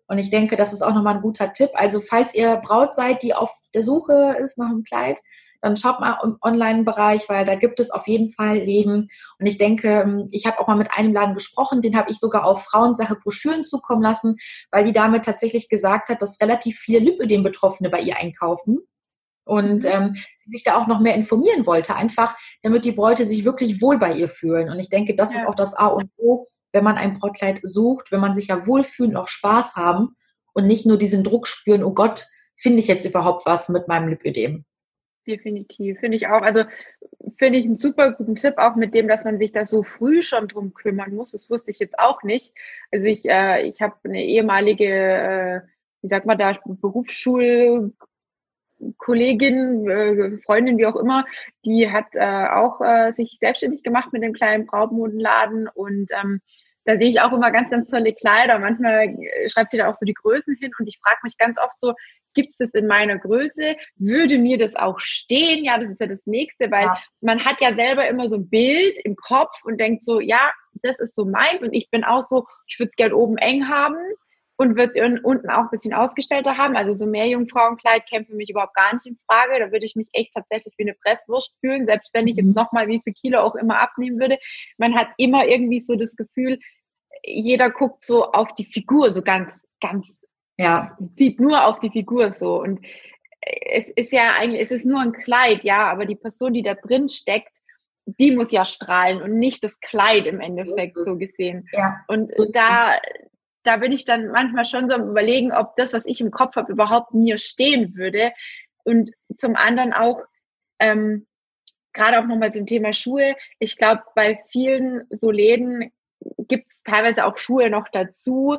Und ich denke, das ist auch nochmal ein guter Tipp. Also, falls ihr Braut seid, die auf der Suche ist nach einem Kleid, dann schaut mal im Online-Bereich, weil da gibt es auf jeden Fall Läden. Und ich denke, ähm, ich habe auch mal mit einem Laden gesprochen, den habe ich sogar auf Frauensache Broschüren zukommen lassen, weil die Dame tatsächlich gesagt hat, dass relativ viele Lipödem-Betroffene bei ihr einkaufen. Und mhm. ähm, sie sich da auch noch mehr informieren wollte, einfach damit die Bräute sich wirklich wohl bei ihr fühlen. Und ich denke, das ja. ist auch das A und O, wenn man ein Brautkleid sucht, wenn man sich ja wohlfühlen und auch Spaß haben und nicht nur diesen Druck spüren, oh Gott, finde ich jetzt überhaupt was mit meinem Lipödem. Definitiv, finde ich auch. Also finde ich einen super guten Tipp, auch mit dem, dass man sich da so früh schon drum kümmern muss. Das wusste ich jetzt auch nicht. Also ich, äh, ich habe eine ehemalige, äh, wie sagt man da, Berufsschulkollegin, äh, Freundin, wie auch immer, die hat äh, auch äh, sich selbstständig gemacht mit einem kleinen Brautmodenladen und ähm, da sehe ich auch immer ganz, ganz tolle Kleider. Manchmal äh, schreibt sie da auch so die Größen hin und ich frage mich ganz oft so, gibt es das in meiner Größe? Würde mir das auch stehen? Ja, das ist ja das Nächste, weil ja. man hat ja selber immer so ein Bild im Kopf und denkt so, ja, das ist so meins und ich bin auch so, ich würde es gerne oben eng haben und würde es unten auch ein bisschen ausgestellter haben. Also so mehr Jungfrauenkleid käme für mich überhaupt gar nicht in Frage. Da würde ich mich echt tatsächlich wie eine Presswurst fühlen, selbst wenn ich jetzt mhm. nochmal wie viel Kilo auch immer abnehmen würde. Man hat immer irgendwie so das Gefühl, jeder guckt so auf die Figur, so ganz, ganz ja. Sieht nur auf die Figur so. Und es ist ja eigentlich, es ist nur ein Kleid, ja, aber die Person, die da drin steckt, die muss ja strahlen und nicht das Kleid im Endeffekt so gesehen. Ja, und so da, da bin ich dann manchmal schon so am überlegen, ob das, was ich im Kopf habe, überhaupt mir stehen würde. Und zum anderen auch, ähm, gerade auch nochmal zum Thema Schuhe. Ich glaube, bei vielen so Läden gibt es teilweise auch Schuhe noch dazu,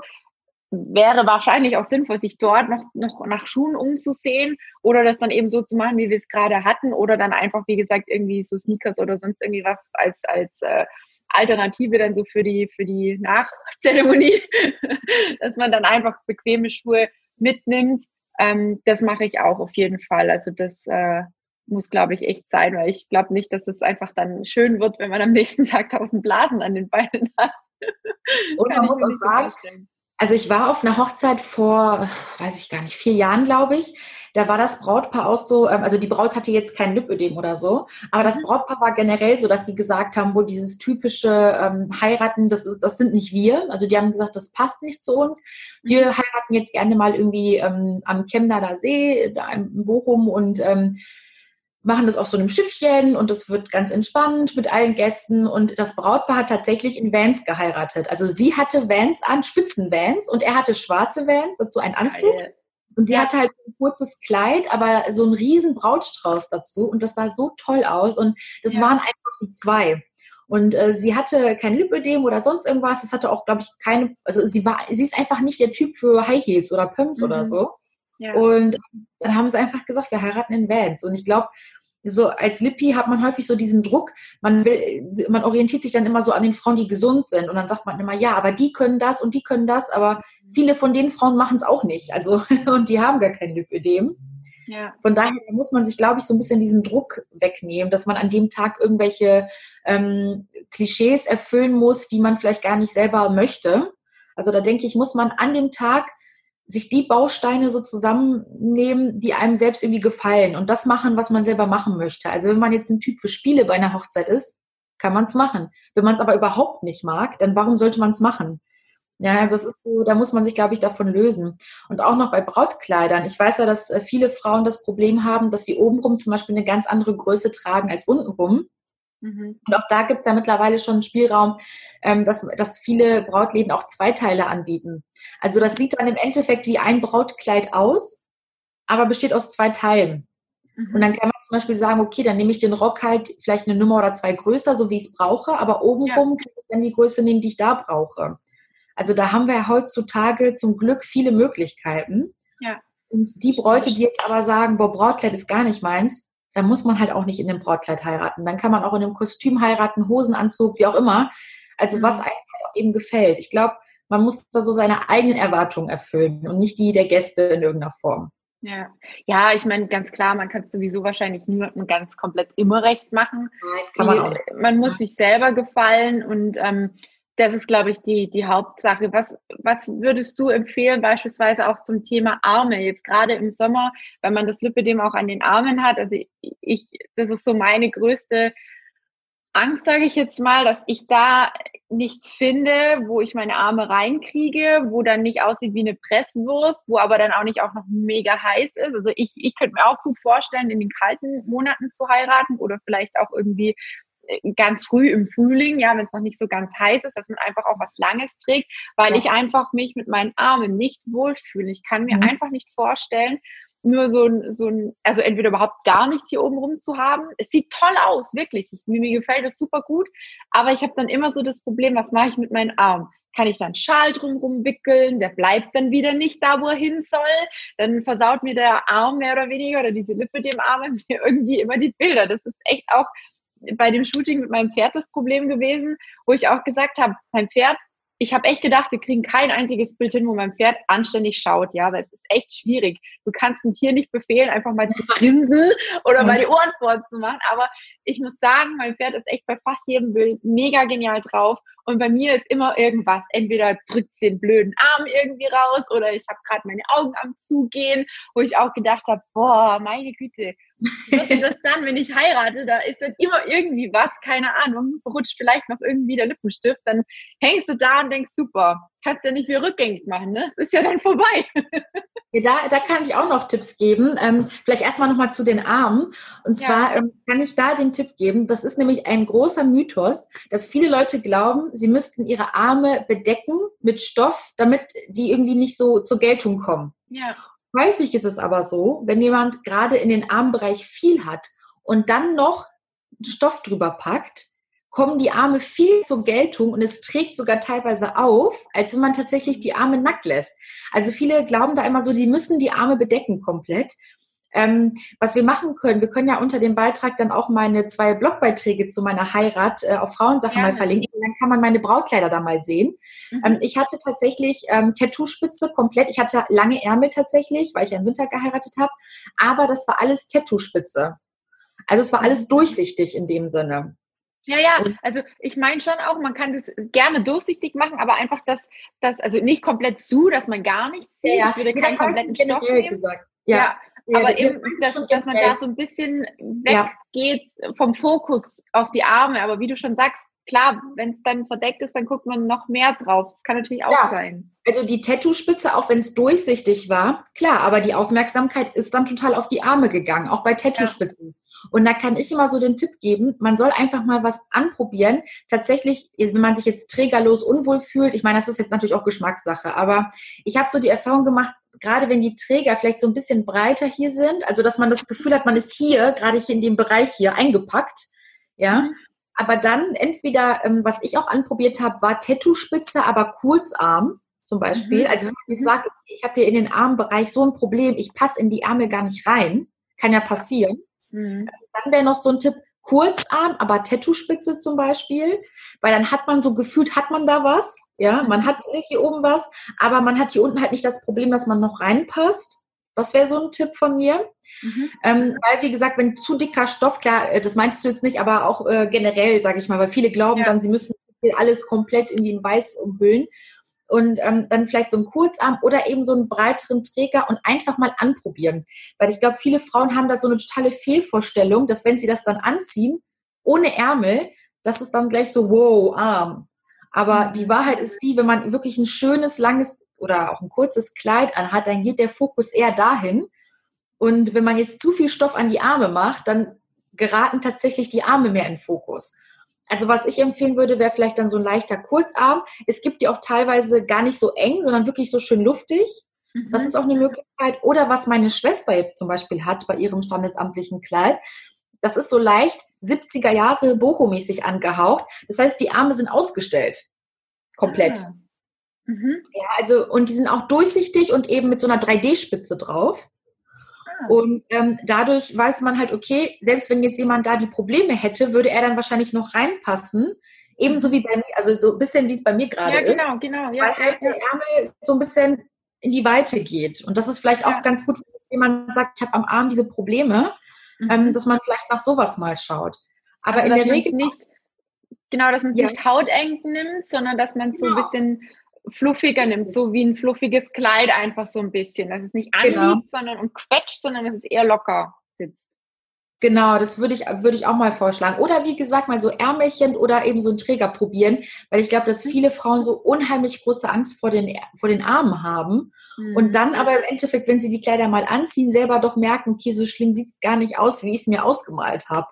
wäre wahrscheinlich auch sinnvoll, sich dort noch, noch nach Schuhen umzusehen oder das dann eben so zu machen, wie wir es gerade hatten oder dann einfach, wie gesagt, irgendwie so Sneakers oder sonst irgendwie was als, als äh, Alternative dann so für die, für die Nachzeremonie, dass man dann einfach bequeme Schuhe mitnimmt. Ähm, das mache ich auch auf jeden Fall. Also das äh, muss, glaube ich, echt sein, weil ich glaube nicht, dass es einfach dann schön wird, wenn man am nächsten Tag tausend Blasen an den Beinen hat. Und man muss auch sagen, also ich war auf einer Hochzeit vor, weiß ich gar nicht, vier Jahren, glaube ich. Da war das Brautpaar auch so, ähm, also die Braut hatte jetzt kein Lipödem oder so, aber das mhm. Brautpaar war generell so, dass sie gesagt haben, wo dieses typische ähm, Heiraten, das ist, das sind nicht wir. Also die haben gesagt, das passt nicht zu uns. Wir mhm. heiraten jetzt gerne mal irgendwie ähm, am Chemnader See, da in Bochum und ähm, machen das auf so einem Schiffchen und das wird ganz entspannt mit allen Gästen. Und das Brautpaar hat tatsächlich in Vans geheiratet. Also sie hatte Vans an, Spitzenvans und er hatte schwarze Vans, dazu ein Anzug. Geil. Und sie ja. hatte halt ein kurzes Kleid, aber so einen riesen Brautstrauß dazu. Und das sah so toll aus. Und das ja. waren einfach die zwei. Und äh, sie hatte kein Lipödem oder sonst irgendwas. Das hatte auch, glaube ich, keine, also sie war, sie ist einfach nicht der Typ für High Heels oder Pumps mhm. oder so. Ja. Und dann haben sie einfach gesagt, wir heiraten in Vans. Und ich glaube, so als Lippi hat man häufig so diesen Druck, man will, man orientiert sich dann immer so an den Frauen, die gesund sind. Und dann sagt man immer, ja, aber die können das und die können das, aber viele von den Frauen machen es auch nicht. Also, und die haben gar kein Lipödem. Ja. Von daher muss man sich, glaube ich, so ein bisschen diesen Druck wegnehmen, dass man an dem Tag irgendwelche ähm, Klischees erfüllen muss, die man vielleicht gar nicht selber möchte. Also da denke ich, muss man an dem Tag sich die Bausteine so zusammennehmen, die einem selbst irgendwie gefallen und das machen, was man selber machen möchte. Also wenn man jetzt ein Typ für Spiele bei einer Hochzeit ist, kann man es machen. Wenn man es aber überhaupt nicht mag, dann warum sollte man es machen? Ja, also es ist so, da muss man sich, glaube ich, davon lösen. Und auch noch bei Brautkleidern. Ich weiß ja, dass äh, viele Frauen das Problem haben, dass sie obenrum zum Beispiel eine ganz andere Größe tragen als untenrum. Mhm. Und auch da gibt es ja mittlerweile schon einen Spielraum, ähm, dass, dass viele Brautläden auch zwei Teile anbieten. Also das sieht dann im Endeffekt wie ein Brautkleid aus, aber besteht aus zwei Teilen. Mhm. Und dann kann man zum Beispiel sagen, okay, dann nehme ich den Rock halt vielleicht eine Nummer oder zwei größer, so wie ich es brauche, aber obenrum ja. kann ich dann die Größe nehmen, die ich da brauche. Also da haben wir ja heutzutage zum Glück viele Möglichkeiten. Ja. Und die Bräute, die jetzt aber sagen, boah, Brautkleid ist gar nicht meins, dann muss man halt auch nicht in dem Brautkleid heiraten. Dann kann man auch in einem Kostüm heiraten, Hosenanzug, wie auch immer. Also mhm. was einem halt eben gefällt. Ich glaube, man muss da so seine eigenen Erwartungen erfüllen und nicht die der Gäste in irgendeiner Form. Ja, ja, ich meine, ganz klar, man kann es sowieso wahrscheinlich niemandem ganz komplett immer recht machen. Nein, kann man auch nicht. Man muss sich selber gefallen und ähm, das ist, glaube ich, die, die Hauptsache. Was, was würdest du empfehlen, beispielsweise auch zum Thema Arme? Jetzt gerade im Sommer, wenn man das Lipidem auch an den Armen hat. Also ich, das ist so meine größte Angst, sage ich jetzt mal, dass ich da nichts finde, wo ich meine Arme reinkriege, wo dann nicht aussieht wie eine Presswurst, wo aber dann auch nicht auch noch mega heiß ist. Also ich, ich könnte mir auch gut vorstellen, in den kalten Monaten zu heiraten oder vielleicht auch irgendwie ganz früh im Frühling, ja, wenn es noch nicht so ganz heiß ist, dass man einfach auch was Langes trägt, weil ja. ich einfach mich mit meinen Armen nicht wohlfühle. Ich kann mir mhm. einfach nicht vorstellen, nur so ein, so ein, also entweder überhaupt gar nichts hier oben rum zu haben. Es sieht toll aus, wirklich. Ich, mir, mir gefällt es super gut, aber ich habe dann immer so das Problem, was mache ich mit meinen Armen? Kann ich dann Schal drumherum wickeln? Der bleibt dann wieder nicht da, wo er hin soll. Dann versaut mir der Arm mehr oder weniger oder diese Lippe dem Arm mir irgendwie immer die Bilder. Das ist echt auch bei dem Shooting mit meinem Pferd das Problem gewesen, wo ich auch gesagt habe, mein Pferd, ich habe echt gedacht, wir kriegen kein einziges Bild hin, wo mein Pferd anständig schaut, ja, weil es ist echt schwierig. Du kannst ein Tier nicht befehlen, einfach mal zu grinsen oder mal die Ohren vorzumachen. Aber ich muss sagen, mein Pferd ist echt bei fast jedem Bild mega genial drauf. Und bei mir ist immer irgendwas. Entweder drückt den blöden Arm irgendwie raus oder ich habe gerade meine Augen am Zugehen, wo ich auch gedacht habe, boah, meine Güte, was ist das dann, wenn ich heirate? Da ist dann immer irgendwie was, keine Ahnung, rutscht vielleicht noch irgendwie der Lippenstift, dann hängst du da und denkst, super, kannst ja nicht wieder rückgängig machen, ne? Es ist ja dann vorbei. Ja, da, da kann ich auch noch Tipps geben. Ähm, vielleicht erstmal nochmal zu den Armen. Und zwar ja. ähm, kann ich da den Tipp geben, das ist nämlich ein großer Mythos, dass viele Leute glauben, sie müssten ihre Arme bedecken mit Stoff, damit die irgendwie nicht so zur Geltung kommen. Ja. Häufig ist es aber so, wenn jemand gerade in den Armbereich viel hat und dann noch Stoff drüber packt, kommen die Arme viel zur Geltung und es trägt sogar teilweise auf, als wenn man tatsächlich die Arme nackt lässt. Also viele glauben da immer so, sie müssen die Arme bedecken komplett. Ähm, was wir machen können, wir können ja unter dem Beitrag dann auch meine zwei Blogbeiträge zu meiner Heirat äh, auf Frauensachen ja. mal verlinken. Dann kann man meine Brautkleider da mal sehen. Mhm. Ähm, ich hatte tatsächlich ähm, Tattoo-Spitze komplett. Ich hatte lange Ärmel tatsächlich, weil ich ja im Winter geheiratet habe. Aber das war alles Tattoo-Spitze. Also es war alles mhm. durchsichtig in dem Sinne. Ja, ja, also ich meine schon auch, man kann das gerne durchsichtig machen, aber einfach das, das also nicht komplett zu, dass man gar nichts sieht. Ja, ja. Ich würde keinen kompletten Stoff nehmen. Gesagt. Ja. ja. Ja, aber eben, dass, dass man da so ein bisschen weggeht ja. vom Fokus auf die Arme. Aber wie du schon sagst, klar, wenn es dann verdeckt ist, dann guckt man noch mehr drauf. Das kann natürlich auch ja. sein. Also die Tattoo-Spitze, auch wenn es durchsichtig war, klar, aber die Aufmerksamkeit ist dann total auf die Arme gegangen, auch bei Tattoo-Spitzen. Ja. Und da kann ich immer so den Tipp geben, man soll einfach mal was anprobieren. Tatsächlich, wenn man sich jetzt trägerlos unwohl fühlt, ich meine, das ist jetzt natürlich auch Geschmackssache, aber ich habe so die Erfahrung gemacht, gerade wenn die Träger vielleicht so ein bisschen breiter hier sind, also dass man das Gefühl hat, man ist hier, gerade hier in dem Bereich hier eingepackt, ja. Mhm. Aber dann entweder, ähm, was ich auch anprobiert habe, war Tattoo-Spitze, aber Kurzarm zum Beispiel. Mhm. Also wenn man jetzt sagt, okay, ich habe hier in den Armbereich so ein Problem, ich passe in die Ärmel gar nicht rein, kann ja passieren. Mhm. Dann wäre noch so ein Tipp, Kurzarm, aber Tattoo-Spitze zum Beispiel, weil dann hat man so gefühlt, hat man da was, ja, man hat hier oben was, aber man hat hier unten halt nicht das Problem, dass man noch reinpasst. Das wäre so ein Tipp von mir. Mhm. Ähm, weil, wie gesagt, wenn zu dicker Stoff, klar, äh, das meintest du jetzt nicht, aber auch äh, generell, sage ich mal, weil viele glauben ja. dann, sie müssen alles komplett in den Weiß umhüllen und ähm, dann vielleicht so einen Kurzarm oder eben so einen breiteren Träger und einfach mal anprobieren. Weil ich glaube, viele Frauen haben da so eine totale Fehlvorstellung, dass wenn sie das dann anziehen, ohne Ärmel, dass es dann gleich so, wow, Arm. Aber mhm. die Wahrheit ist die, wenn man wirklich ein schönes, langes oder auch ein kurzes Kleid anhat, dann geht der Fokus eher dahin. Und wenn man jetzt zu viel Stoff an die Arme macht, dann geraten tatsächlich die Arme mehr in Fokus. Also was ich empfehlen würde, wäre vielleicht dann so ein leichter Kurzarm. Es gibt die auch teilweise gar nicht so eng, sondern wirklich so schön luftig. Mhm. Das ist auch eine Möglichkeit. Oder was meine Schwester jetzt zum Beispiel hat bei ihrem standesamtlichen Kleid. Das ist so leicht 70er Jahre boho-mäßig angehaucht. Das heißt, die Arme sind ausgestellt. Komplett. Ah. Mhm. Ja, also, und die sind auch durchsichtig und eben mit so einer 3D-Spitze drauf. Und ähm, dadurch weiß man halt, okay, selbst wenn jetzt jemand da die Probleme hätte, würde er dann wahrscheinlich noch reinpassen. Ebenso wie bei mir, also so ein bisschen wie es bei mir gerade ist. Ja, genau, genau. Ja, weil halt der Ärmel so ein bisschen in die Weite geht. Und das ist vielleicht auch ganz gut, wenn jemand sagt, ich habe am Arm diese Probleme, mhm. ähm, dass man vielleicht nach sowas mal schaut. Aber also, in der Regel nicht, genau, dass man ja. nicht hauteng nimmt, sondern dass man so genau. ein bisschen fluffiger nimmt, so wie ein fluffiges Kleid einfach so ein bisschen, dass es nicht anliegt, genau. sondern und quetscht, sondern es eher locker. Genau, das würde ich, würde ich auch mal vorschlagen. Oder wie gesagt, mal so Ärmelchen oder eben so einen Träger probieren, weil ich glaube, dass viele Frauen so unheimlich große Angst vor den, vor den Armen haben. Mhm. Und dann aber im Endeffekt, wenn sie die Kleider mal anziehen, selber doch merken, okay, so schlimm sieht es gar nicht aus, wie ich es mir ausgemalt habe.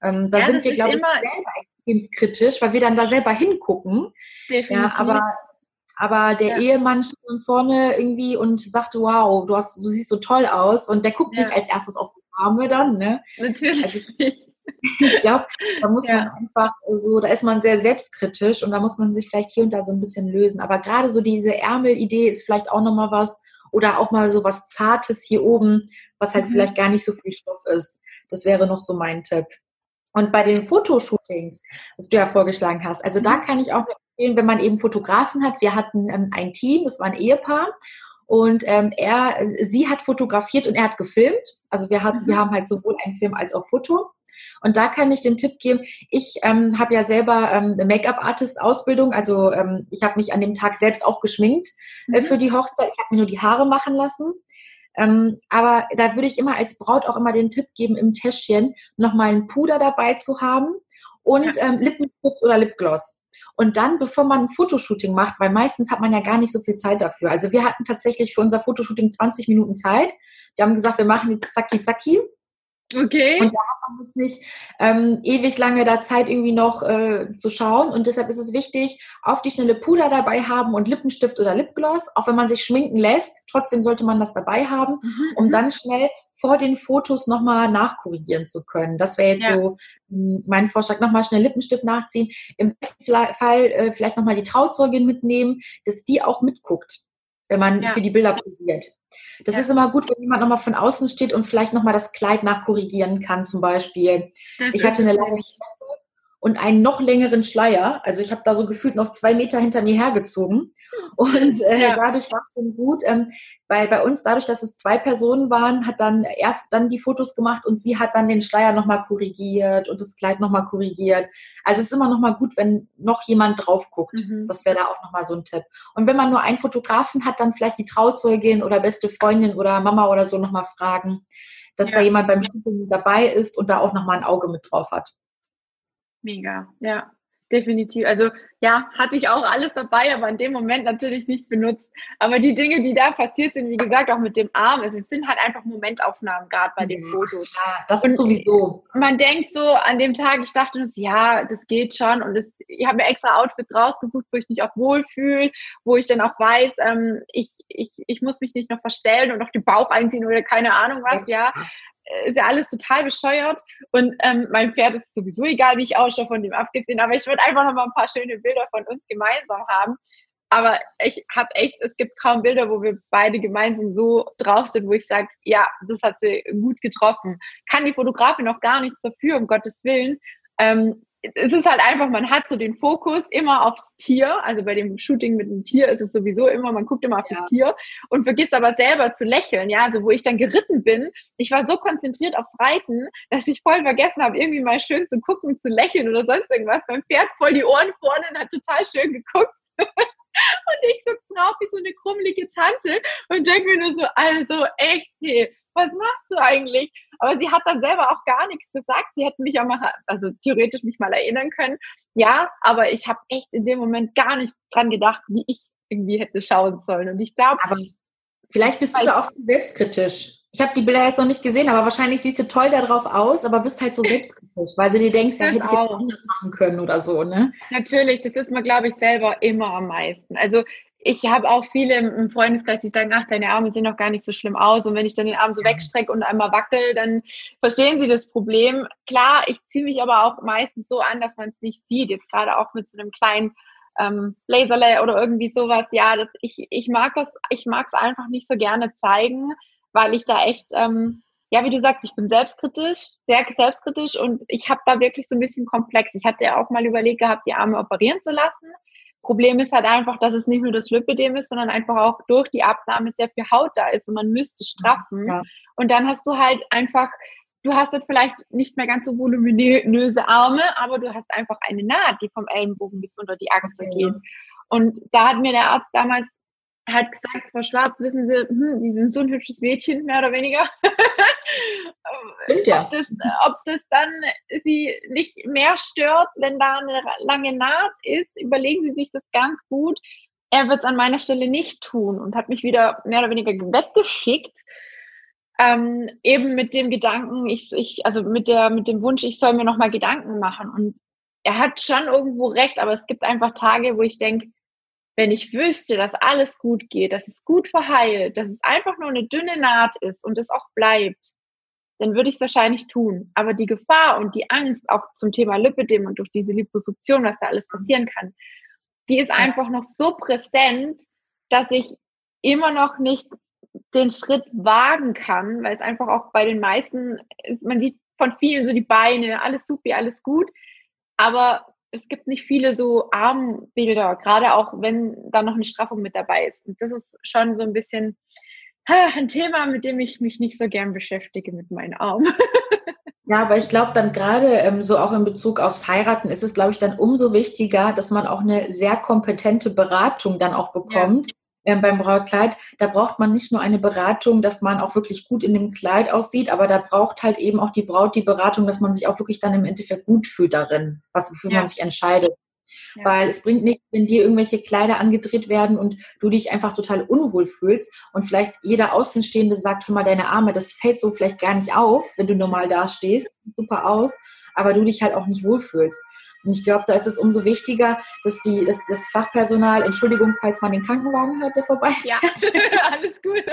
Ähm, da ja, sind wir, glaube ich, selber extrem kritisch, weil wir dann da selber hingucken. Definitiv. Ja, aber aber der ja. Ehemann steht vorne irgendwie und sagt, wow, du hast, du siehst so toll aus und der guckt ja. nicht als erstes auf die Arme dann, ne? Natürlich. Also ich, ich glaube, da muss ja. man einfach so, da ist man sehr selbstkritisch und da muss man sich vielleicht hier und da so ein bisschen lösen. Aber gerade so diese Ärmelidee ist vielleicht auch nochmal was oder auch mal so was Zartes hier oben, was halt mhm. vielleicht gar nicht so viel Stoff ist. Das wäre noch so mein Tipp. Und bei den Fotoshootings, was du ja vorgeschlagen hast, also mhm. da kann ich auch empfehlen, wenn man eben Fotografen hat. Wir hatten ähm, ein Team, das war ein Ehepaar. Und ähm, er, sie hat fotografiert und er hat gefilmt. Also wir, mhm. wir haben halt sowohl einen Film als auch Foto. Und da kann ich den Tipp geben, ich ähm, habe ja selber ähm, eine Make-up-Artist-Ausbildung, also ähm, ich habe mich an dem Tag selbst auch geschminkt äh, mhm. für die Hochzeit. Ich habe mir nur die Haare machen lassen. Ähm, aber da würde ich immer als Braut auch immer den Tipp geben, im Täschchen nochmal ein Puder dabei zu haben und ja. ähm, Lippenstift oder Lipgloss. Und dann, bevor man ein Fotoshooting macht, weil meistens hat man ja gar nicht so viel Zeit dafür. Also wir hatten tatsächlich für unser Fotoshooting 20 Minuten Zeit. Wir haben gesagt, wir machen jetzt zacki zacki. Okay. Und da hat man jetzt nicht ähm, ewig lange da Zeit irgendwie noch äh, zu schauen. Und deshalb ist es wichtig, auf die schnelle Puder dabei haben und Lippenstift oder Lipgloss. Auch wenn man sich schminken lässt, trotzdem sollte man das dabei haben, mhm. um mhm. dann schnell vor den Fotos nochmal nachkorrigieren zu können. Das wäre jetzt ja. so mein Vorschlag. Nochmal schnell Lippenstift nachziehen. Im besten Fall äh, vielleicht nochmal die Trauzeugin mitnehmen, dass die auch mitguckt, wenn man ja. für die Bilder probiert. Das ja. ist immer gut, wenn jemand nochmal von außen steht und vielleicht nochmal das Kleid nachkorrigieren kann, zum Beispiel. Das ich hatte eine lange und einen noch längeren Schleier. Also ich habe da so gefühlt noch zwei Meter hinter mir hergezogen. Und äh, ja. dadurch war es schon gut. Ähm, weil bei uns, dadurch, dass es zwei Personen waren, hat dann er dann die Fotos gemacht und sie hat dann den Schleier nochmal korrigiert und das Kleid nochmal korrigiert. Also es ist immer nochmal gut, wenn noch jemand drauf guckt. Mhm. Das wäre da auch nochmal so ein Tipp. Und wenn man nur einen Fotografen hat, dann vielleicht die Trauzeugin oder beste Freundin oder Mama oder so nochmal fragen, dass ja. da jemand beim Shooting dabei ist und da auch nochmal ein Auge mit drauf hat. Mega, ja. definitiv. Also ja, hatte ich auch alles dabei, aber in dem Moment natürlich nicht benutzt. Aber die Dinge, die da passiert sind, wie gesagt, auch mit dem Arm, es sind halt einfach Momentaufnahmen gerade bei den Fotos. Ja, das und ist sowieso. Man denkt so an dem Tag, ich dachte, ja, das geht schon und das, ich habe mir extra Outfits rausgesucht, wo ich mich auch wohlfühle, wo ich dann auch weiß, ähm, ich, ich, ich muss mich nicht noch verstellen und noch den Bauch einziehen oder keine Ahnung was, ja ist ja alles total bescheuert. Und ähm, mein Pferd ist sowieso egal, wie ich ausschaue, von dem abgesehen. Aber ich würde einfach noch mal ein paar schöne Bilder von uns gemeinsam haben. Aber ich habe echt, es gibt kaum Bilder, wo wir beide gemeinsam so drauf sind, wo ich sage, ja, das hat sie gut getroffen. Kann die Fotografin noch gar nichts dafür, um Gottes Willen. Ähm, es ist halt einfach, man hat so den Fokus immer aufs Tier. Also bei dem Shooting mit dem Tier ist es sowieso immer, man guckt immer auf ja. das Tier und vergisst aber selber zu lächeln. Ja, also wo ich dann geritten bin, ich war so konzentriert aufs Reiten, dass ich voll vergessen habe, irgendwie mal schön zu gucken, zu lächeln oder sonst irgendwas. Mein Pferd voll die Ohren vorne und hat total schön geguckt. und ich sitze drauf wie so eine krummelige Tante und denke mir nur so, also echt, hey, was machst du eigentlich? Aber sie hat dann selber auch gar nichts gesagt. Sie hätte mich auch mal, also theoretisch mich mal erinnern können. Ja, aber ich habe echt in dem Moment gar nicht dran gedacht, wie ich irgendwie hätte schauen sollen. Und ich glaube, vielleicht bist du da auch zu selbstkritisch. Ich habe die Bilder jetzt noch nicht gesehen, aber wahrscheinlich siehst du toll darauf aus, aber bist halt so selbstkritisch, weil du dir denkst, ja, hätte ich auch anders machen können oder so, ne? Natürlich, das ist mir, glaube ich, selber immer am meisten. Also ich habe auch viele im Freundeskreis, die sagen, ach, deine Arme sehen doch gar nicht so schlimm aus. Und wenn ich dann den Arm so wegstrecke und einmal wackel, dann verstehen sie das Problem. Klar, ich ziehe mich aber auch meistens so an, dass man es nicht sieht. Jetzt gerade auch mit so einem kleinen ähm, Laserlay oder irgendwie sowas. Ja, das, ich, ich mag das, ich mag es einfach nicht so gerne zeigen, weil ich da echt, ähm, ja, wie du sagst, ich bin selbstkritisch, sehr selbstkritisch und ich habe da wirklich so ein bisschen komplex. Ich hatte ja auch mal überlegt gehabt, die Arme operieren zu lassen Problem ist halt einfach, dass es nicht nur das Lipödem ist, sondern einfach auch durch die Abnahme sehr viel Haut da ist und man müsste straffen. Ja. Und dann hast du halt einfach, du hast halt vielleicht nicht mehr ganz so voluminöse Arme, aber du hast einfach eine Naht, die vom Ellenbogen bis unter die Achse okay. geht. Und da hat mir der Arzt damals hat gesagt, Frau Schwarz, wissen Sie, hm, Sie sind so ein hübsches Mädchen, mehr oder weniger. Stimmt, ja. ob, das, ob das dann Sie nicht mehr stört, wenn da eine lange Naht ist, überlegen Sie sich das ganz gut. Er wird es an meiner Stelle nicht tun und hat mich wieder mehr oder weniger weggeschickt. Ähm, eben mit dem Gedanken, ich, ich, also mit der, mit dem Wunsch, ich soll mir nochmal Gedanken machen. Und er hat schon irgendwo recht, aber es gibt einfach Tage, wo ich denke, wenn ich wüsste, dass alles gut geht, dass es gut verheilt, dass es einfach nur eine dünne Naht ist und es auch bleibt, dann würde ich es wahrscheinlich tun. Aber die Gefahr und die Angst auch zum Thema Lipidem und durch diese Liposuktion, was da alles passieren kann, die ist einfach noch so präsent, dass ich immer noch nicht den Schritt wagen kann, weil es einfach auch bei den meisten, ist, man sieht von vielen so die Beine, alles super, alles gut, aber es gibt nicht viele so Armbilder, gerade auch wenn da noch eine Straffung mit dabei ist. Und das ist schon so ein bisschen ein Thema, mit dem ich mich nicht so gern beschäftige mit meinen Armen. Ja, aber ich glaube dann gerade ähm, so auch in Bezug aufs Heiraten ist es, glaube ich, dann umso wichtiger, dass man auch eine sehr kompetente Beratung dann auch bekommt, ja beim Brautkleid, da braucht man nicht nur eine Beratung, dass man auch wirklich gut in dem Kleid aussieht, aber da braucht halt eben auch die Braut die Beratung, dass man sich auch wirklich dann im Endeffekt gut fühlt darin, was wofür ja. man sich entscheidet. Ja. Weil es bringt nichts, wenn dir irgendwelche Kleider angedreht werden und du dich einfach total unwohl fühlst und vielleicht jeder Außenstehende sagt, hör mal, deine Arme, das fällt so vielleicht gar nicht auf, wenn du normal dastehst, sieht super aus, aber du dich halt auch nicht wohlfühlst. Und ich glaube, da ist es umso wichtiger, dass die, dass das Fachpersonal, Entschuldigung, falls man den Krankenwagen hört, der vorbei. Ja, alles gut.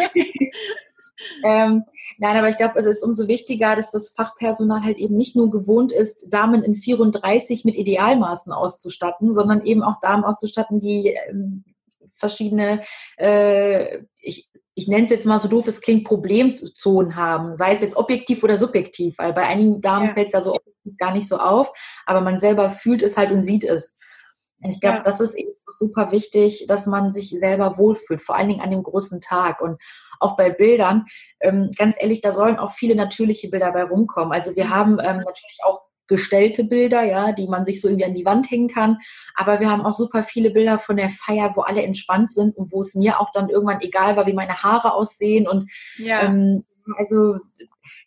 ähm, nein, aber ich glaube, es ist umso wichtiger, dass das Fachpersonal halt eben nicht nur gewohnt ist, Damen in 34 mit Idealmaßen auszustatten, sondern eben auch Damen auszustatten, die ähm, verschiedene, äh, ich, ich nenne es jetzt mal so doof, es klingt, Problemzonen haben, sei es jetzt objektiv oder subjektiv, weil bei einigen Damen ja. fällt es ja so gar nicht so auf, aber man selber fühlt es halt und sieht es. Und ich glaube, ja. das ist eben super wichtig, dass man sich selber wohlfühlt, vor allen Dingen an dem großen Tag. Und auch bei Bildern, ähm, ganz ehrlich, da sollen auch viele natürliche Bilder bei rumkommen. Also wir mhm. haben ähm, natürlich auch gestellte Bilder, ja, die man sich so irgendwie an die Wand hängen kann. Aber wir haben auch super viele Bilder von der Feier, wo alle entspannt sind und wo es mir auch dann irgendwann egal war, wie meine Haare aussehen. Und ja. ähm, also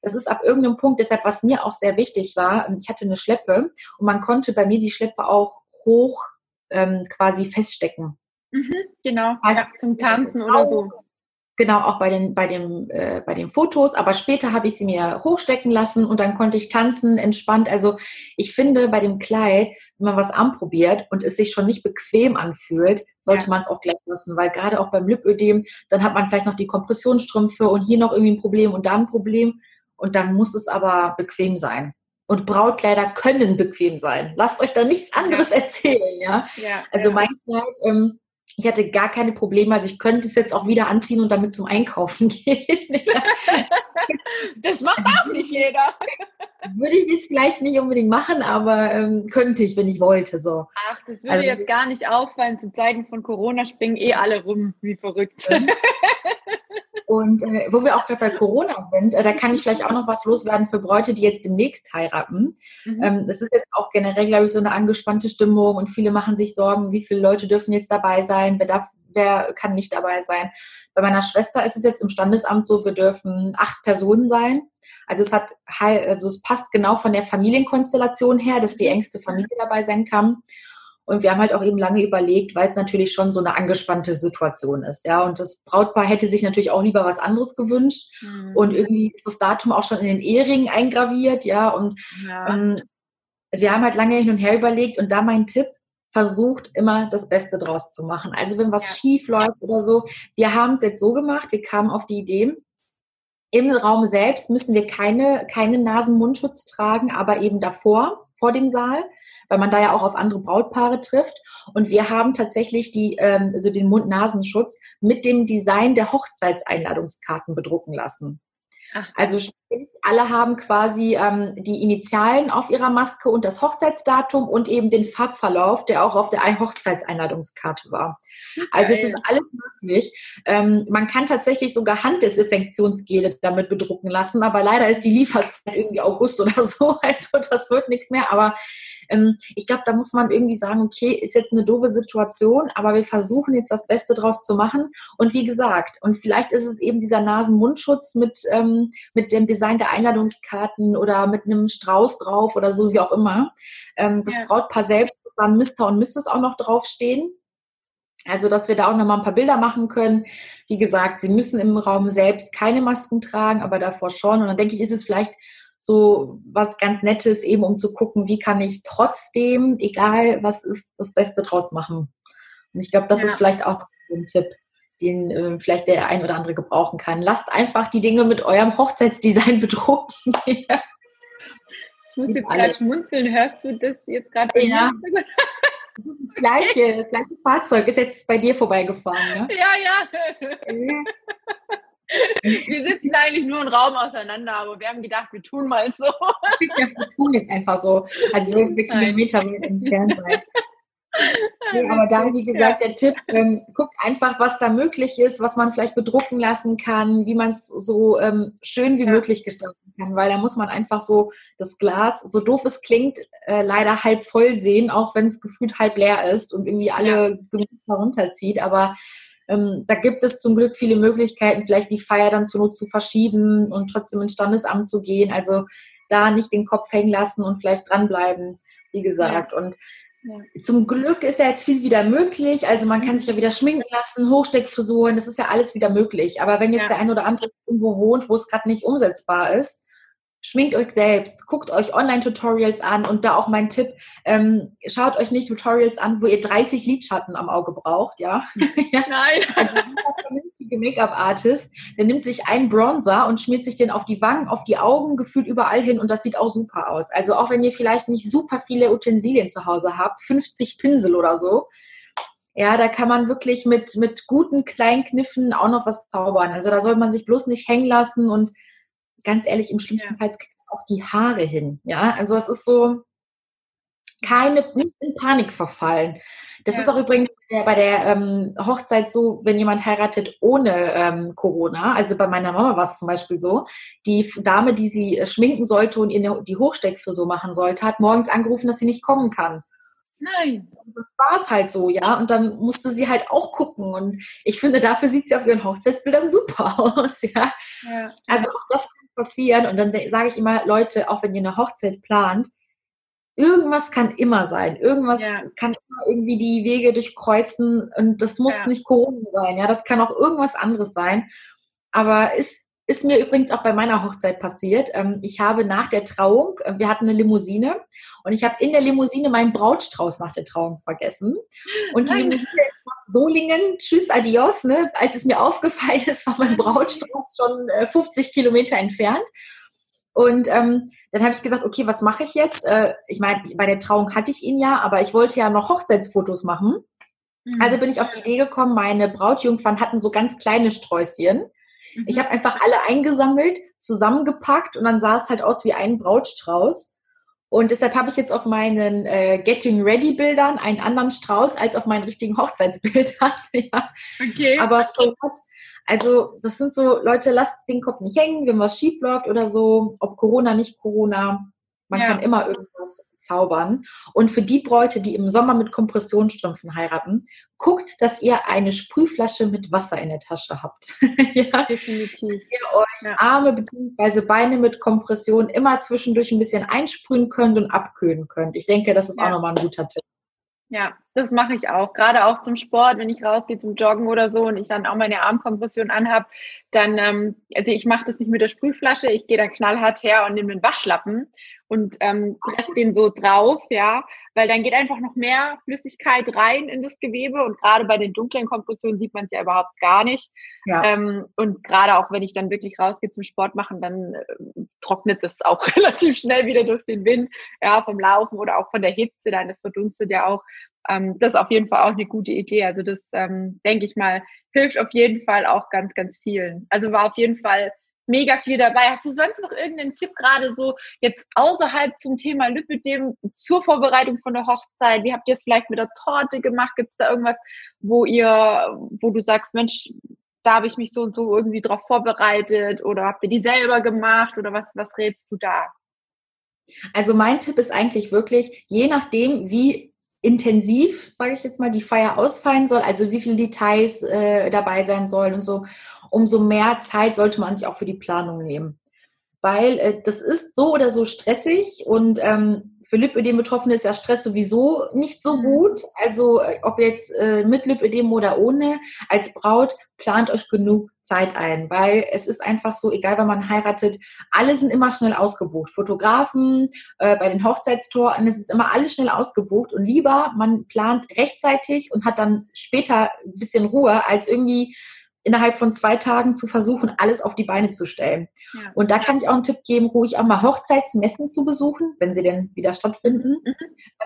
das ist ab irgendeinem Punkt, deshalb was mir auch sehr wichtig war, ich hatte eine Schleppe und man konnte bei mir die Schleppe auch hoch ähm, quasi feststecken. Mhm, genau, heißt, ja, zum Tanzen oder so. Genau, auch bei den, bei, dem, äh, bei den Fotos. Aber später habe ich sie mir hochstecken lassen und dann konnte ich tanzen, entspannt. Also ich finde bei dem Kleid, wenn man was anprobiert und es sich schon nicht bequem anfühlt, sollte ja. man es auch gleich lassen. Weil gerade auch beim Lipödem, dann hat man vielleicht noch die Kompressionsstrümpfe und hier noch irgendwie ein Problem und da ein Problem. Und dann muss es aber bequem sein. Und Brautkleider können bequem sein. Lasst euch da nichts anderes ja. erzählen, ja. ja also mein Kleid, ähm, ich hatte gar keine Probleme. Also ich könnte es jetzt auch wieder anziehen und damit zum Einkaufen gehen. das macht auch nicht jeder. Würde ich jetzt vielleicht nicht unbedingt machen, aber ähm, könnte ich, wenn ich wollte. So. Ach, das würde also, jetzt gar nicht auffallen. Zu Zeiten von Corona springen eh alle rum wie verrückt. Und äh, wo wir auch gerade bei Corona sind, äh, da kann ich vielleicht auch noch was loswerden für Bräute, die jetzt demnächst heiraten. Mhm. Ähm, das ist jetzt auch generell, glaube ich, so eine angespannte Stimmung und viele machen sich Sorgen, wie viele Leute dürfen jetzt dabei sein, wer darf, wer kann nicht dabei sein. Bei meiner Schwester ist es jetzt im Standesamt so, wir dürfen acht Personen sein. Also es hat also es passt genau von der Familienkonstellation her, dass die engste Familie dabei sein kann. Und wir haben halt auch eben lange überlegt, weil es natürlich schon so eine angespannte Situation ist. Ja, und das Brautpaar hätte sich natürlich auch lieber was anderes gewünscht. Mhm. Und irgendwie ist das Datum auch schon in den Eheringen eingraviert. Ja, und ja. Ähm, wir haben halt lange hin und her überlegt. Und da mein Tipp, versucht immer das Beste draus zu machen. Also wenn was ja. schief läuft oder so, wir haben es jetzt so gemacht, wir kamen auf die Idee, im Raum selbst müssen wir keine, keine Nasen-Mundschutz tragen, aber eben davor, vor dem Saal weil man da ja auch auf andere Brautpaare trifft. Und wir haben tatsächlich die, ähm, so den Mund-Nasenschutz mit dem Design der Hochzeitseinladungskarten bedrucken lassen. Ach. Also alle haben quasi ähm, die Initialen auf ihrer Maske und das Hochzeitsdatum und eben den Farbverlauf, der auch auf der Hochzeitseinladungskarte war. Okay. Also es ist alles möglich. Ähm, man kann tatsächlich sogar Handdesinfektionsgele damit bedrucken lassen, aber leider ist die Lieferzeit irgendwie August oder so. Also das wird nichts mehr. Aber ähm, ich glaube, da muss man irgendwie sagen, okay, ist jetzt eine doofe Situation, aber wir versuchen jetzt das Beste draus zu machen. Und wie gesagt, und vielleicht ist es eben dieser Nasen-Mundschutz mit, ähm, mit dem Design der Einladungskarten oder mit einem Strauß drauf oder so, wie auch immer. Ähm, das ja. Brautpaar selbst dann Mr. und Mrs. auch noch draufstehen. Also, dass wir da auch nochmal ein paar Bilder machen können. Wie gesagt, sie müssen im Raum selbst keine Masken tragen, aber davor schon. Und dann denke ich, ist es vielleicht so was ganz Nettes, eben um zu gucken, wie kann ich trotzdem, egal was ist, das Beste draus machen. Und ich glaube, das ja. ist vielleicht auch so ein Tipp, den äh, vielleicht der ein oder andere gebrauchen kann. Lasst einfach die Dinge mit eurem Hochzeitsdesign bedrucken. ich muss jetzt gerade schmunzeln. Hörst du das jetzt gerade? Ja. Das ist das gleiche, das gleiche Fahrzeug ist jetzt bei dir vorbeigefahren. Ne? Ja, ja. Wir sitzen eigentlich nur einen Raum auseinander, aber wir haben gedacht, wir tun mal so. Ja, wir tun jetzt einfach so, als würden wir Kilometer entfernt sein. Nee, aber da, wie gesagt, der Tipp, ähm, guckt einfach, was da möglich ist, was man vielleicht bedrucken lassen kann, wie man es so ähm, schön wie ja. möglich gestalten kann, weil da muss man einfach so das Glas, so doof es klingt, äh, leider halb voll sehen, auch wenn es gefühlt halb leer ist und irgendwie alle ja. Gemüse herunterzieht, aber ähm, da gibt es zum Glück viele Möglichkeiten, vielleicht die Feier dann zur Not zu verschieben und trotzdem ins Standesamt zu gehen. Also da nicht den Kopf hängen lassen und vielleicht dranbleiben, wie gesagt. Ja. Und ja. Zum Glück ist ja jetzt viel wieder möglich. Also man kann sich ja wieder schminken lassen, Hochsteckfrisuren, das ist ja alles wieder möglich. Aber wenn jetzt ja. der ein oder andere irgendwo wohnt, wo es gerade nicht umsetzbar ist, schminkt euch selbst, guckt euch Online-Tutorials an und da auch mein Tipp, ähm, schaut euch nicht Tutorials an, wo ihr 30 Lidschatten am Auge braucht, ja. Nein. also ein vernünftiger Make-up-Artist, der nimmt sich einen Bronzer und schmiert sich den auf die Wangen, auf die Augen, gefühlt überall hin und das sieht auch super aus. Also auch wenn ihr vielleicht nicht super viele Utensilien zu Hause habt, 50 Pinsel oder so, ja, da kann man wirklich mit, mit guten kleinen Kniffen auch noch was zaubern. Also da soll man sich bloß nicht hängen lassen und ganz ehrlich, im schlimmsten. Fall auch die Haare hin. Ja, also es ist so keine, nicht in Panik verfallen. Das ja. ist auch übrigens bei der ähm, Hochzeit so, wenn jemand heiratet ohne ähm, Corona. Also bei meiner Mama war es zum Beispiel so. Die Dame, die sie äh, schminken sollte und ihr die Hochsteckfrisur machen sollte, hat morgens angerufen, dass sie nicht kommen kann. Nein. Das war es halt so, ja. Und dann musste sie halt auch gucken. Und ich finde, dafür sieht sie auf ihren Hochzeitsbildern super aus, ja. ja. Also auch das passieren. Und dann sage ich immer, Leute, auch wenn ihr eine Hochzeit plant, irgendwas kann immer sein. Irgendwas ja. kann immer irgendwie die Wege durchkreuzen und das muss ja. nicht Corona sein. Ja, das kann auch irgendwas anderes sein. Aber ist, ist mir übrigens auch bei meiner Hochzeit passiert. Ähm, ich habe nach der Trauung, äh, wir hatten eine Limousine und ich habe in der Limousine meinen Brautstrauß nach der Trauung vergessen. Und die Nein. Limousine Solingen, tschüss, adios, ne? Als es mir aufgefallen ist, war mein Brautstrauß schon 50 äh, Kilometer entfernt. Und ähm, dann habe ich gesagt, okay, was mache ich jetzt? Äh, ich meine, bei der Trauung hatte ich ihn ja, aber ich wollte ja noch Hochzeitsfotos machen. Mhm. Also bin ich auf die Idee gekommen, meine Brautjungfern hatten so ganz kleine Sträußchen. Mhm. Ich habe einfach alle eingesammelt, zusammengepackt und dann sah es halt aus wie ein Brautstrauß. Und deshalb habe ich jetzt auf meinen äh, Getting Ready Bildern einen anderen Strauß als auf meinen richtigen Hochzeitsbildern. ja. Okay. Aber so what? Also das sind so, Leute, lasst den Kopf nicht hängen, wenn was schief läuft oder so, ob Corona, nicht Corona. Man ja. kann immer irgendwas zaubern. Und für die Bräute, die im Sommer mit Kompressionsstrümpfen heiraten, guckt, dass ihr eine Sprühflasche mit Wasser in der Tasche habt. ja? Definitiv. Dass ihr ja. Arme bzw. Beine mit Kompression immer zwischendurch ein bisschen einsprühen könnt und abkühlen könnt. Ich denke, das ist ja. auch nochmal ein guter Tipp. Ja, das mache ich auch. Gerade auch zum Sport, wenn ich rausgehe zum Joggen oder so und ich dann auch meine Armkompression anhab, dann, ähm, also ich mache das nicht mit der Sprühflasche, ich gehe dann knallhart her und nehme einen Waschlappen und ähm, presst den so drauf, ja, weil dann geht einfach noch mehr Flüssigkeit rein in das Gewebe und gerade bei den dunklen Kompressionen sieht man es ja überhaupt gar nicht. Ja. Ähm, und gerade auch wenn ich dann wirklich rausgehe zum Sport machen, dann äh, trocknet das auch relativ schnell wieder durch den Wind, ja, vom Laufen oder auch von der Hitze, dann das verdunstet ja auch. Ähm, das ist auf jeden Fall auch eine gute Idee. Also das ähm, denke ich mal hilft auf jeden Fall auch ganz, ganz vielen. Also war auf jeden Fall mega viel dabei. Hast du sonst noch irgendeinen Tipp gerade so jetzt außerhalb zum Thema Lipidem zur Vorbereitung von der Hochzeit? Wie habt ihr es vielleicht mit der Torte gemacht? Gibt es da irgendwas, wo ihr, wo du sagst, Mensch, da habe ich mich so und so irgendwie drauf vorbereitet oder habt ihr die selber gemacht oder was, was rätst du da? Also mein Tipp ist eigentlich wirklich, je nachdem, wie intensiv, sage ich jetzt mal, die Feier ausfallen soll, also wie viele Details äh, dabei sein sollen und so, umso mehr Zeit sollte man sich auch für die Planung nehmen. Weil äh, das ist so oder so stressig und ähm, für Lipödem-Betroffene ist ja Stress sowieso nicht so mhm. gut. Also äh, ob jetzt äh, mit Lipödem oder ohne, als Braut plant euch genug Zeit ein, weil es ist einfach so, egal wann man heiratet, alle sind immer schnell ausgebucht. Fotografen, äh, bei den Hochzeitstorten, es ist immer alles schnell ausgebucht und lieber man plant rechtzeitig und hat dann später ein bisschen Ruhe, als irgendwie innerhalb von zwei Tagen zu versuchen, alles auf die Beine zu stellen. Ja. Und da kann ich auch einen Tipp geben, ruhig auch mal Hochzeitsmessen zu besuchen, wenn sie denn wieder stattfinden. Mhm.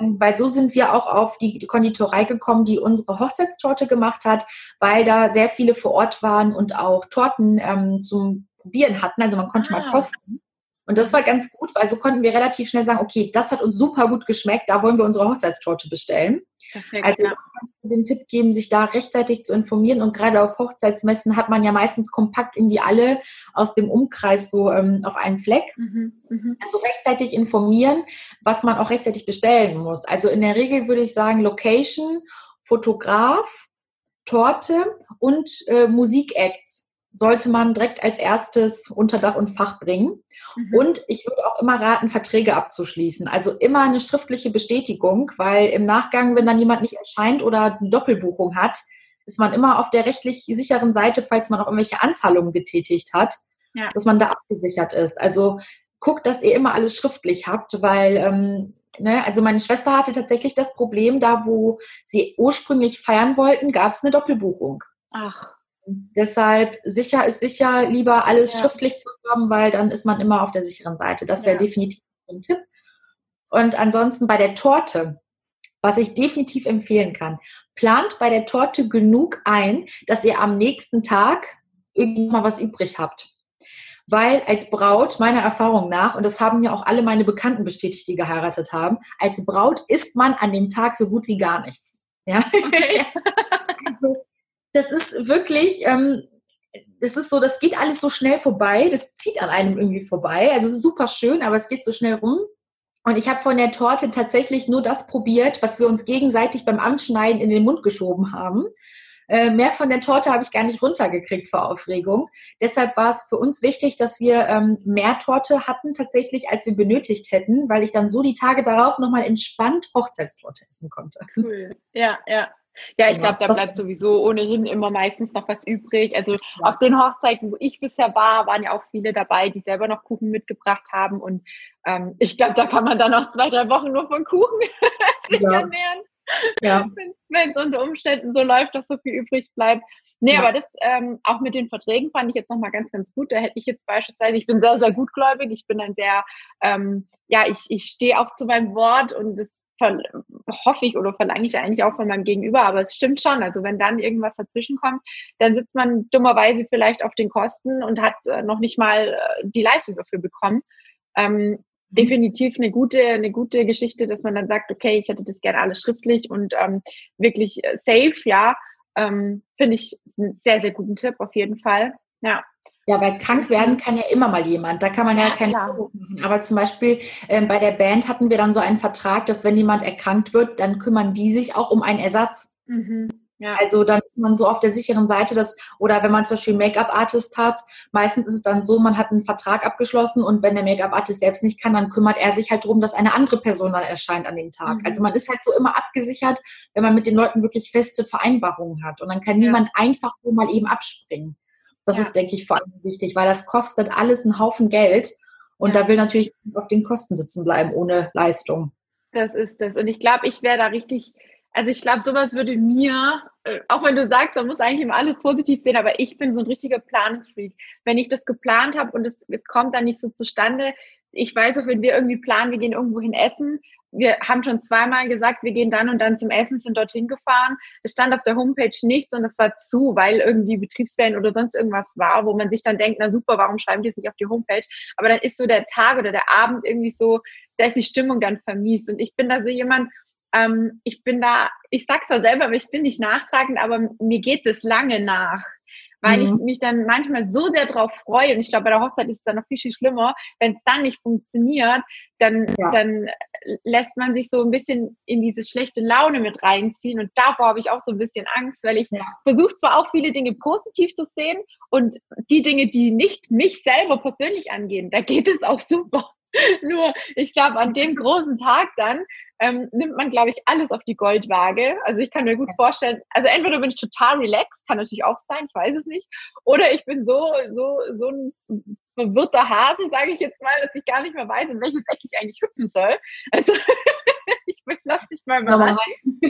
Ähm, weil so sind wir auch auf die Konditorei gekommen, die unsere Hochzeitstorte gemacht hat, weil da sehr viele vor Ort waren und auch Torten ähm, zum Probieren hatten. Also man konnte ah. mal kosten. Und das war ganz gut, weil so konnten wir relativ schnell sagen, okay, das hat uns super gut geschmeckt, da wollen wir unsere Hochzeitstorte bestellen. Perfekt, also ja. da kann ich den Tipp geben, sich da rechtzeitig zu informieren. Und gerade auf Hochzeitsmessen hat man ja meistens kompakt irgendwie alle aus dem Umkreis so ähm, auf einen Fleck. Mhm, mh. Also rechtzeitig informieren, was man auch rechtzeitig bestellen muss. Also in der Regel würde ich sagen, Location, Fotograf, Torte und äh, Musikacts sollte man direkt als erstes unter Dach und Fach bringen. Mhm. Und ich würde auch immer raten, Verträge abzuschließen. Also immer eine schriftliche Bestätigung, weil im Nachgang, wenn dann jemand nicht erscheint oder eine Doppelbuchung hat, ist man immer auf der rechtlich sicheren Seite, falls man auch irgendwelche Anzahlungen getätigt hat, ja. dass man da abgesichert ist. Also guckt, dass ihr immer alles schriftlich habt, weil ähm, Ne, also meine Schwester hatte tatsächlich das Problem, da wo sie ursprünglich feiern wollten, gab es eine Doppelbuchung. Ach. Deshalb sicher ist sicher, lieber alles ja. schriftlich zu haben, weil dann ist man immer auf der sicheren Seite. Das wäre ja. definitiv ein Tipp. Und ansonsten bei der Torte, was ich definitiv empfehlen kann, plant bei der Torte genug ein, dass ihr am nächsten Tag irgendwie mal was übrig habt. Weil als Braut, meiner Erfahrung nach, und das haben mir auch alle meine Bekannten bestätigt, die geheiratet haben, als Braut isst man an dem Tag so gut wie gar nichts. Ja. Okay. Also, das ist wirklich, ähm, das ist so, das geht alles so schnell vorbei, das zieht an einem irgendwie vorbei. Also es ist super schön, aber es geht so schnell rum. Und ich habe von der Torte tatsächlich nur das probiert, was wir uns gegenseitig beim Anschneiden in den Mund geschoben haben. äh, mehr von der Torte habe ich gar nicht runtergekriegt vor Aufregung. Deshalb war es für uns wichtig, dass wir ähm, mehr Torte hatten tatsächlich, als wir benötigt hätten, weil ich dann so die Tage darauf nochmal entspannt Hochzeitstorte essen konnte. Cool. Ja, ja. Ja, ich glaube, da bleibt sowieso ohnehin immer meistens noch was übrig. Also auf den Hochzeiten, wo ich bisher war, waren ja auch viele dabei, die selber noch Kuchen mitgebracht haben. Und ähm, ich glaube, da kann man dann noch zwei, drei Wochen nur von Kuchen sich ja. ernähren. Ja. Wenn es unter Umständen so läuft, dass so viel übrig bleibt. Nee, ja. aber das ähm, auch mit den Verträgen fand ich jetzt nochmal ganz, ganz gut. Da hätte ich jetzt beispielsweise, ich bin sehr, sehr gutgläubig, ich bin dann sehr, ähm, ja, ich, ich stehe auch zu meinem Wort und das hoffe ich oder verlange ich eigentlich auch von meinem Gegenüber, aber es stimmt schon. Also wenn dann irgendwas dazwischen kommt, dann sitzt man dummerweise vielleicht auf den Kosten und hat äh, noch nicht mal äh, die Leistung dafür bekommen. Ähm, mhm. definitiv eine gute, eine gute Geschichte, dass man dann sagt, okay, ich hätte das gerne alles schriftlich und ähm, wirklich äh, safe, ja. Ähm, Finde ich einen sehr, sehr guten Tipp auf jeden Fall. Ja. Ja, weil krank werden kann ja immer mal jemand. Da kann man ja, ja keinen Vorwurf machen. Aber zum Beispiel ähm, bei der Band hatten wir dann so einen Vertrag, dass wenn jemand erkrankt wird, dann kümmern die sich auch um einen Ersatz. Mhm. Ja. Also dann ist man so auf der sicheren Seite, dass, oder wenn man zum Beispiel Make-up-Artist hat, meistens ist es dann so, man hat einen Vertrag abgeschlossen und wenn der Make-up-Artist selbst nicht kann, dann kümmert er sich halt darum, dass eine andere Person dann erscheint an dem Tag. Mhm. Also man ist halt so immer abgesichert, wenn man mit den Leuten wirklich feste Vereinbarungen hat. Und dann kann ja. niemand einfach so mal eben abspringen. Das ja. ist, denke ich, vor allem wichtig, weil das kostet alles einen Haufen Geld. Und ja. da will natürlich auf den Kosten sitzen bleiben ohne Leistung. Das ist das. Und ich glaube, ich wäre da richtig, also ich glaube, sowas würde mir, äh, auch wenn du sagst, man muss eigentlich immer alles positiv sehen, aber ich bin so ein richtiger Planungsfreak. Wenn ich das geplant habe und es, es kommt dann nicht so zustande, ich weiß auch, wenn wir irgendwie planen, wir gehen irgendwo hin essen, wir haben schon zweimal gesagt, wir gehen dann und dann zum Essen, sind dorthin gefahren. Es stand auf der Homepage nichts und es war zu, weil irgendwie Betriebsferien oder sonst irgendwas war, wo man sich dann denkt, na super, warum schreiben die es nicht auf die Homepage? Aber dann ist so der Tag oder der Abend irgendwie so, da ist die Stimmung dann vermiest. Und ich bin da so jemand, ähm, ich bin da, ich sag's da selber, aber ich bin nicht nachtragend, aber mir geht es lange nach weil mhm. ich mich dann manchmal so sehr drauf freue und ich glaube, bei der Hochzeit ist es dann noch viel, viel schlimmer, wenn es dann nicht funktioniert, dann, ja. dann lässt man sich so ein bisschen in diese schlechte Laune mit reinziehen und davor habe ich auch so ein bisschen Angst, weil ich ja. versuche zwar auch viele Dinge positiv zu sehen und die Dinge, die nicht mich selber persönlich angehen, da geht es auch super. Nur, ich glaube, an dem großen Tag dann ähm, nimmt man, glaube ich, alles auf die Goldwaage. Also ich kann mir gut vorstellen, also entweder bin ich total relaxed, kann natürlich auch sein, ich weiß es nicht, oder ich bin so, so, so ein verwirrter Hase, sage ich jetzt mal, dass ich gar nicht mehr weiß, in welches Eck ich eigentlich hüpfen soll. Also ich lass dich mal überraschen.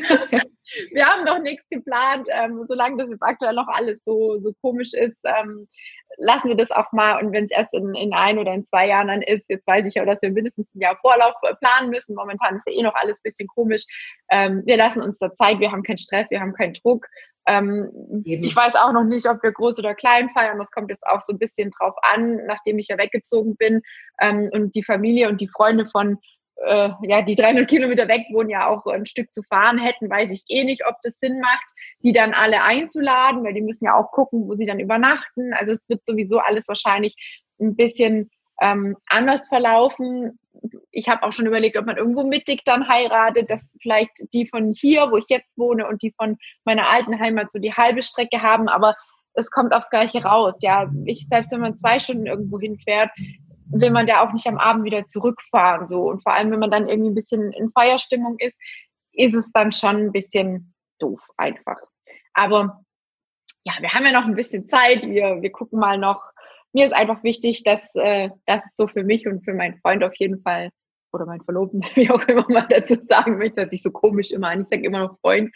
Wir haben noch nichts geplant, ähm, solange das jetzt aktuell noch alles so, so komisch ist, ähm, lassen wir das auch mal. Und wenn es erst in, in ein oder in zwei Jahren dann ist, jetzt weiß ich ja, dass wir mindestens ein Jahr Vorlauf äh, planen müssen. Momentan ist ja eh noch alles ein bisschen komisch. Ähm, wir lassen uns da Zeit, wir haben keinen Stress, wir haben keinen Druck. Ähm, ich weiß auch noch nicht, ob wir groß oder klein feiern. Das kommt jetzt auch so ein bisschen drauf an, nachdem ich ja weggezogen bin ähm, und die Familie und die Freunde von äh, ja, die 300 Kilometer weg wohnen, ja auch ein Stück zu fahren hätten, weiß ich eh nicht, ob das Sinn macht, die dann alle einzuladen, weil die müssen ja auch gucken, wo sie dann übernachten. Also es wird sowieso alles wahrscheinlich ein bisschen ähm, anders verlaufen. Ich habe auch schon überlegt, ob man irgendwo mittig dann heiratet, dass vielleicht die von hier, wo ich jetzt wohne, und die von meiner alten Heimat so die halbe Strecke haben, aber es kommt aufs Gleiche raus. Ja, ich selbst wenn man zwei Stunden irgendwo hinfährt, will man da auch nicht am Abend wieder zurückfahren. So. Und vor allem, wenn man dann irgendwie ein bisschen in Feierstimmung ist, ist es dann schon ein bisschen doof einfach. Aber ja, wir haben ja noch ein bisschen Zeit. Wir, wir gucken mal noch. Mir ist einfach wichtig, dass äh, das ist so für mich und für meinen Freund auf jeden Fall oder mein Verlobten, wie auch immer man dazu sagen möchte, dass ich so komisch immer an. Ich sage immer noch Freund,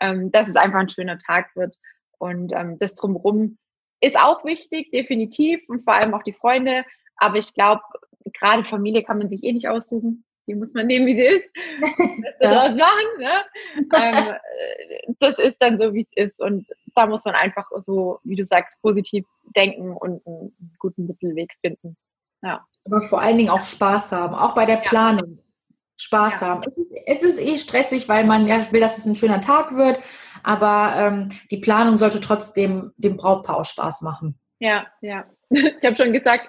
ähm, dass es einfach ein schöner Tag wird. Und ähm, das drumherum ist auch wichtig, definitiv. Und vor allem auch die Freunde. Aber ich glaube, gerade Familie kann man sich eh nicht aussuchen. Die muss man nehmen, wie sie ist. Das ja. machen, ne? ähm, das ist dann so, wie es ist. Und da muss man einfach so, wie du sagst, positiv denken und einen guten Mittelweg finden. Ja. Aber vor allen Dingen auch Spaß haben, auch bei der Planung. Spaß ja. haben. Es ist, es ist, eh stressig, weil man ja will, dass es ein schöner Tag wird, aber ähm, die Planung sollte trotzdem dem Brautpaar auch Spaß machen. Ja, ja. Ich habe schon gesagt,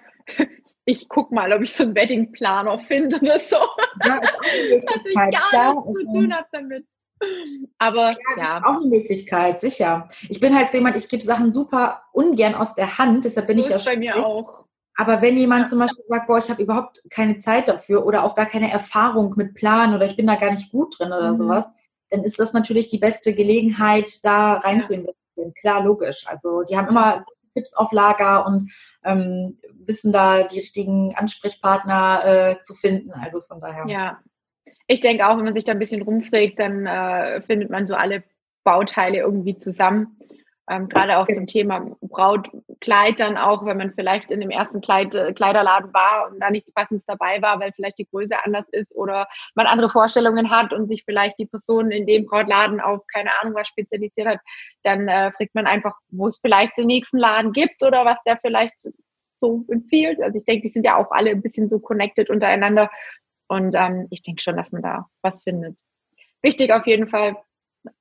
ich guck mal, ob ich so einen Weddingplaner finde oder so. Ja, ist auch eine Dass ich gar nichts zu tun habe damit. Aber ja, ja. ist auch eine Möglichkeit, sicher. Ich bin halt so jemand, ich gebe Sachen super ungern aus der Hand, deshalb bin so ich da bei mir auch. Aber wenn jemand ja. zum Beispiel sagt, boah, ich habe überhaupt keine Zeit dafür oder auch gar keine Erfahrung mit Plan oder ich bin da gar nicht gut drin oder mhm. sowas, dann ist das natürlich die beste Gelegenheit, da rein ja. zu investieren. Klar, logisch. Also die haben immer Tipps auf Lager und ähm, wissen da die richtigen Ansprechpartner äh, zu finden. Also von daher. Ja, ich denke auch, wenn man sich da ein bisschen rumfragt, dann äh, findet man so alle Bauteile irgendwie zusammen. Ähm, Gerade auch zum Thema Brautkleid dann auch, wenn man vielleicht in dem ersten Kleid, äh, Kleiderladen war und da nichts Passendes dabei war, weil vielleicht die Größe anders ist oder man andere Vorstellungen hat und sich vielleicht die Person in dem Brautladen auf keine Ahnung was spezialisiert hat, dann äh, fragt man einfach, wo es vielleicht den nächsten Laden gibt oder was der vielleicht so empfiehlt. Also ich denke, die sind ja auch alle ein bisschen so connected untereinander und ähm, ich denke schon, dass man da was findet. Wichtig auf jeden Fall,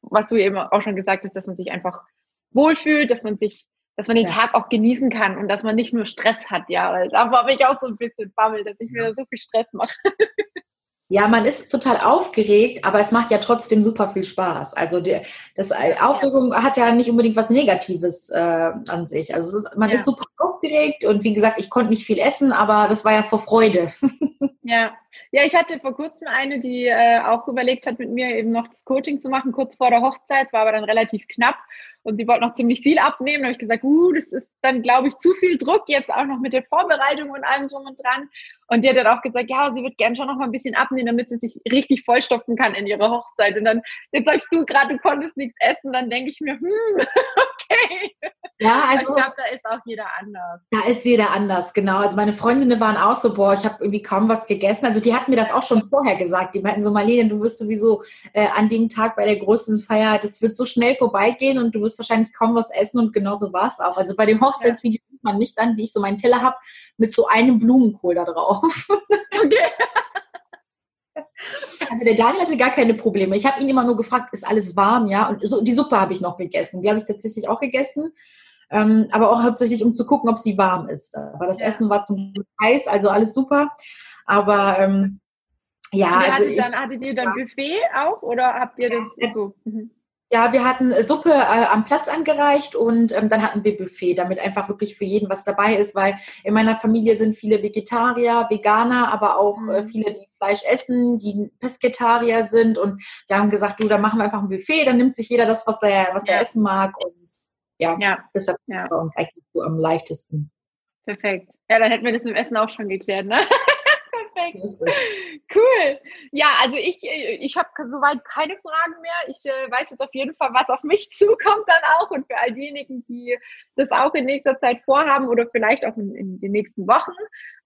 was du eben auch schon gesagt hast, dass man sich einfach wohlfühlt, dass man sich, dass man den ja. Tag auch genießen kann und dass man nicht nur Stress hat, ja, weil da war ich auch so ein bisschen bammel, dass ich mir so viel Stress mache. Ja, man ist total aufgeregt, aber es macht ja trotzdem super viel Spaß. Also die, das Aufregung hat ja nicht unbedingt was Negatives äh, an sich. Also ist, man ja. ist super aufgeregt und wie gesagt, ich konnte nicht viel essen, aber das war ja vor Freude. Ja, ja, ich hatte vor kurzem eine, die äh, auch überlegt hat, mit mir eben noch das Coaching zu machen, kurz vor der Hochzeit. Es war aber dann relativ knapp und sie wollte noch ziemlich viel abnehmen. Da habe ich gesagt, uh, das ist dann, glaube ich, zu viel Druck, jetzt auch noch mit der Vorbereitung und allem drum und dran. Und die hat dann auch gesagt, ja, sie wird gern schon noch mal ein bisschen abnehmen, damit sie sich richtig vollstopfen kann in ihrer Hochzeit. Und dann, jetzt sagst du gerade, du konntest nichts essen, dann denke ich mir, hm, okay. Ja, also ich glaube, da ist auch jeder anders. Da ist jeder anders, genau. Also meine Freundinnen waren auch so, boah, ich habe irgendwie kaum was gegessen. Also die hatten mir das auch schon vorher gesagt. Die meinten so, Marlene, du wirst sowieso äh, an dem Tag bei der großen Feier, das wird so schnell vorbeigehen und du wirst wahrscheinlich kaum was essen und genauso war es auch. Also bei dem Hochzeitsvideo sieht man mich dann, wie ich so meinen Teller habe, mit so einem Blumenkohl da drauf. Okay. Also der Daniel hatte gar keine Probleme. Ich habe ihn immer nur gefragt, ist alles warm, ja? Und so, die Suppe habe ich noch gegessen. Die habe ich tatsächlich auch gegessen. Ähm, aber auch hauptsächlich, um zu gucken, ob sie warm ist. Aber das ja. Essen war zum heiß, also alles super. Aber ähm, ja, also hattet, ich, dann hattet ihr dann Buffet auch oder habt ihr das so? Mhm. Ja, wir hatten Suppe äh, am Platz angereicht und ähm, dann hatten wir Buffet, damit einfach wirklich für jeden was dabei ist, weil in meiner Familie sind viele Vegetarier, Veganer, aber auch äh, mhm. viele, die Fleisch essen, die Pesketarier sind und wir haben gesagt, du, dann machen wir einfach ein Buffet, dann nimmt sich jeder das, was er, was ja. er essen mag und ja, ja. deshalb ja. ist es bei uns eigentlich so am leichtesten. Perfekt. Ja, dann hätten wir das mit dem Essen auch schon geklärt, ne? Perfekt. Cool. Ja, also ich, ich habe soweit keine Fragen mehr. Ich äh, weiß jetzt auf jeden Fall, was auf mich zukommt dann auch und für all diejenigen, die das auch in nächster Zeit vorhaben oder vielleicht auch in, in den nächsten Wochen.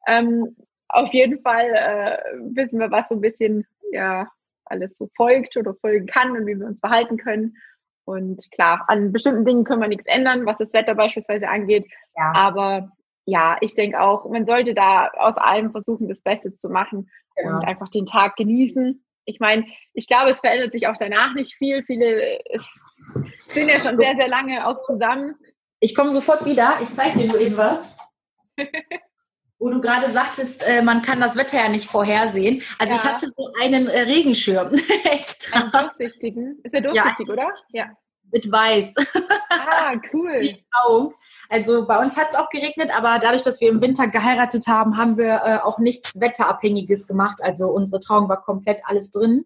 Ähm, auf jeden Fall äh, wissen wir, was so ein bisschen ja alles so folgt oder folgen kann und wie wir uns verhalten können. Und klar, an bestimmten Dingen können wir nichts ändern, was das Wetter beispielsweise angeht. Ja. Aber ja, ich denke auch, man sollte da aus allem versuchen, das Beste zu machen genau. und einfach den Tag genießen. Ich meine, ich glaube, es verändert sich auch danach nicht viel. Viele sind ja schon sehr, sehr lange auch zusammen. Ich komme sofort wieder. Ich zeige dir nur eben was. Wo du gerade sagtest, äh, man kann das Wetter ja nicht vorhersehen. Also ja. ich hatte so einen äh, Regenschirm extra. Einen durchsichtigen. Ist der durchsichtig, ja, oder? Ja. Mit weiß. Ah, cool. Die also bei uns hat es auch geregnet, aber dadurch, dass wir im Winter geheiratet haben, haben wir äh, auch nichts Wetterabhängiges gemacht. Also unsere Trauung war komplett alles drin.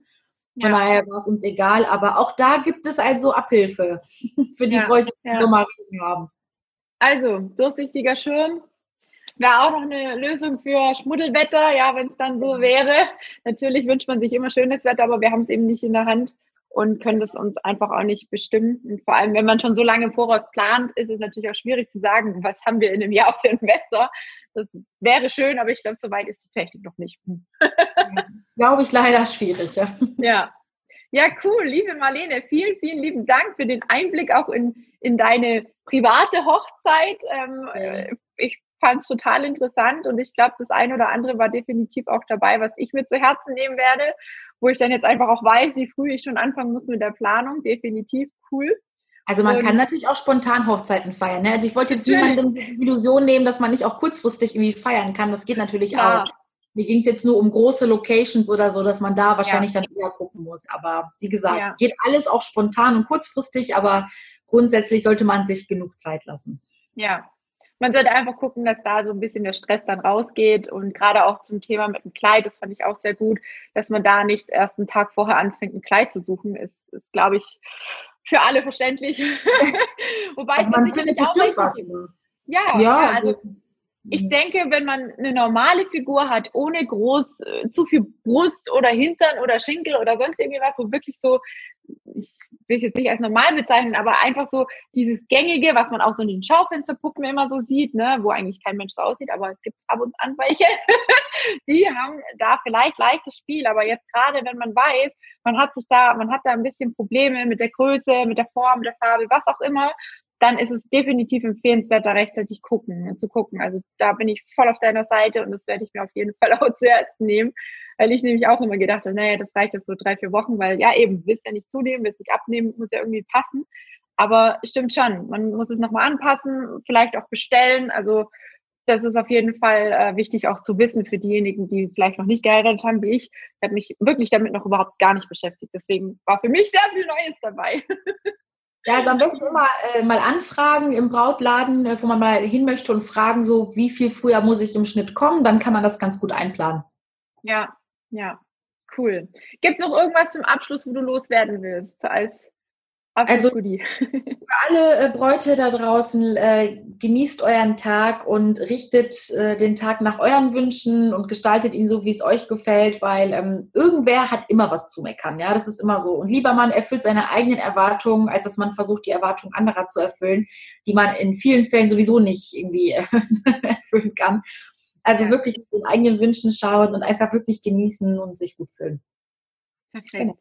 Von ja. daher war es uns egal. Aber auch da gibt es also Abhilfe für die ja, Leute, die ja. Regen haben. Also, durchsichtiger Schirm, wäre auch noch eine Lösung für Schmuddelwetter, ja, wenn es dann so wäre. Natürlich wünscht man sich immer schönes Wetter, aber wir haben es eben nicht in der Hand und können das uns einfach auch nicht bestimmen. Und vor allem, wenn man schon so lange im Voraus plant, ist es natürlich auch schwierig zu sagen, was haben wir in einem Jahr für ein Wetter. Das wäre schön, aber ich glaube, so weit ist die Technik noch nicht. glaube ich leider schwierig, ja. Ja. Ja, cool, liebe Marlene, vielen, vielen lieben Dank für den Einblick auch in, in deine private Hochzeit. Ähm, ja. Ich fand es total interessant und ich glaube, das eine oder andere war definitiv auch dabei, was ich mir zu Herzen nehmen werde wo ich dann jetzt einfach auch weiß, wie früh ich schon anfangen muss mit der Planung. Definitiv cool. Also man und kann natürlich auch spontan Hochzeiten feiern. Ne? Also ich wollte jetzt niemandem die Illusion nehmen, dass man nicht auch kurzfristig irgendwie feiern kann. Das geht natürlich ja. auch. Mir ging es jetzt nur um große Locations oder so, dass man da wahrscheinlich ja. dann eher gucken muss. Aber wie gesagt, ja. geht alles auch spontan und kurzfristig, aber grundsätzlich sollte man sich genug Zeit lassen. Ja, man sollte einfach gucken, dass da so ein bisschen der Stress dann rausgeht und gerade auch zum Thema mit dem Kleid, das fand ich auch sehr gut, dass man da nicht erst einen Tag vorher anfängt, ein Kleid zu suchen, ist, ist glaube ich, für alle verständlich. Wobei also man findet bestimmt was. Ja, ja, also, also ich mhm. denke, wenn man eine normale Figur hat, ohne groß äh, zu viel Brust oder Hintern oder Schinkel oder sonst irgendwie was, wo wirklich so, ich will es jetzt nicht als normal bezeichnen, aber einfach so dieses Gängige, was man auch so in den Schaufensterpuppen immer so sieht, ne, wo eigentlich kein Mensch so aussieht, aber es gibt ab und an welche, die haben da vielleicht leichtes Spiel, aber jetzt gerade, wenn man weiß, man hat sich da, man hat da ein bisschen Probleme mit der Größe, mit der Form, der Farbe, was auch immer, dann ist es definitiv empfehlenswert, da rechtzeitig gucken, zu gucken. Also da bin ich voll auf deiner Seite und das werde ich mir auf jeden Fall auch zu Herzen nehmen, weil ich nämlich auch immer gedacht habe, naja, das reicht jetzt so drei, vier Wochen, weil ja eben, willst ja nicht zunehmen, willst nicht abnehmen, muss ja irgendwie passen. Aber stimmt schon, man muss es nochmal anpassen, vielleicht auch bestellen. Also das ist auf jeden Fall äh, wichtig auch zu wissen für diejenigen, die vielleicht noch nicht geheiratet haben wie ich. Ich habe mich wirklich damit noch überhaupt gar nicht beschäftigt. Deswegen war für mich sehr viel Neues dabei. Ja, also am besten immer äh, mal anfragen im Brautladen, äh, wo man mal hin möchte und fragen, so wie viel früher muss ich im Schnitt kommen, dann kann man das ganz gut einplanen. Ja, ja, cool. Gibt es noch irgendwas zum Abschluss, wo du loswerden willst als also für alle äh, Bräute da draußen, äh, genießt euren Tag und richtet äh, den Tag nach euren Wünschen und gestaltet ihn so, wie es euch gefällt, weil ähm, irgendwer hat immer was zu meckern. Ja, das ist immer so. Und lieber man erfüllt seine eigenen Erwartungen, als dass man versucht, die Erwartungen anderer zu erfüllen, die man in vielen Fällen sowieso nicht irgendwie erfüllen kann. Also wirklich den eigenen Wünschen schauen und einfach wirklich genießen und sich gut fühlen. Perfekt. Genau.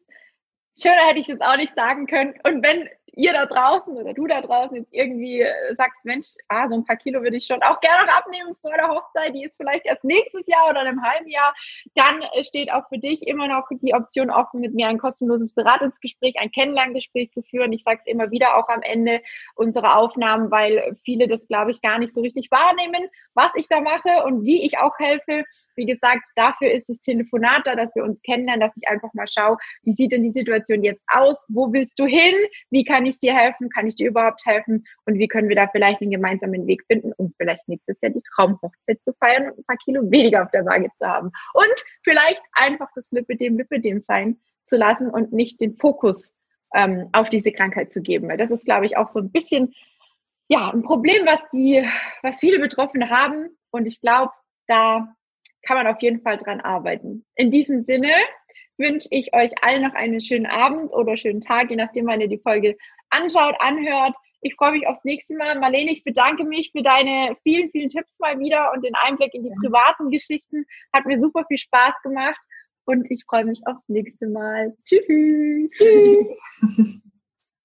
Schöner hätte ich es auch nicht sagen können. Und wenn ihr da draußen oder du da draußen jetzt irgendwie äh, sagst, Mensch, ah, so ein paar Kilo würde ich schon auch gerne noch abnehmen vor der Hochzeit, die ist vielleicht erst nächstes Jahr oder in einem halben Jahr, dann äh, steht auch für dich immer noch die Option offen, mit mir ein kostenloses Beratungsgespräch, ein Kennenlerngespräch zu führen. Ich sage es immer wieder auch am Ende unserer Aufnahmen, weil viele das, glaube ich, gar nicht so richtig wahrnehmen, was ich da mache und wie ich auch helfe. Wie gesagt, dafür ist das Telefonat da, dass wir uns kennenlernen, dass ich einfach mal schaue, wie sieht denn die Situation jetzt aus? Wo willst du hin? Wie kann ich dir helfen? Kann ich dir überhaupt helfen? Und wie können wir da vielleicht einen gemeinsamen Weg finden, um vielleicht nächstes Jahr die Traumhochzeit zu feiern und ein paar Kilo weniger auf der Waage zu haben? Und vielleicht einfach das Lipidem Lipidem sein zu lassen und nicht den Fokus ähm, auf diese Krankheit zu geben. Weil das ist, glaube ich, auch so ein bisschen ja, ein Problem, was die, was viele Betroffene haben. Und ich glaube, da kann man auf jeden Fall dran arbeiten. In diesem Sinne wünsche ich euch allen noch einen schönen Abend oder schönen Tag, je nachdem, wann ihr die Folge anschaut, anhört. Ich freue mich aufs nächste Mal. Marlene, ich bedanke mich für deine vielen, vielen Tipps mal wieder und den Einblick in die privaten Geschichten. Hat mir super viel Spaß gemacht und ich freue mich aufs nächste Mal. Tschüss. Tschüss.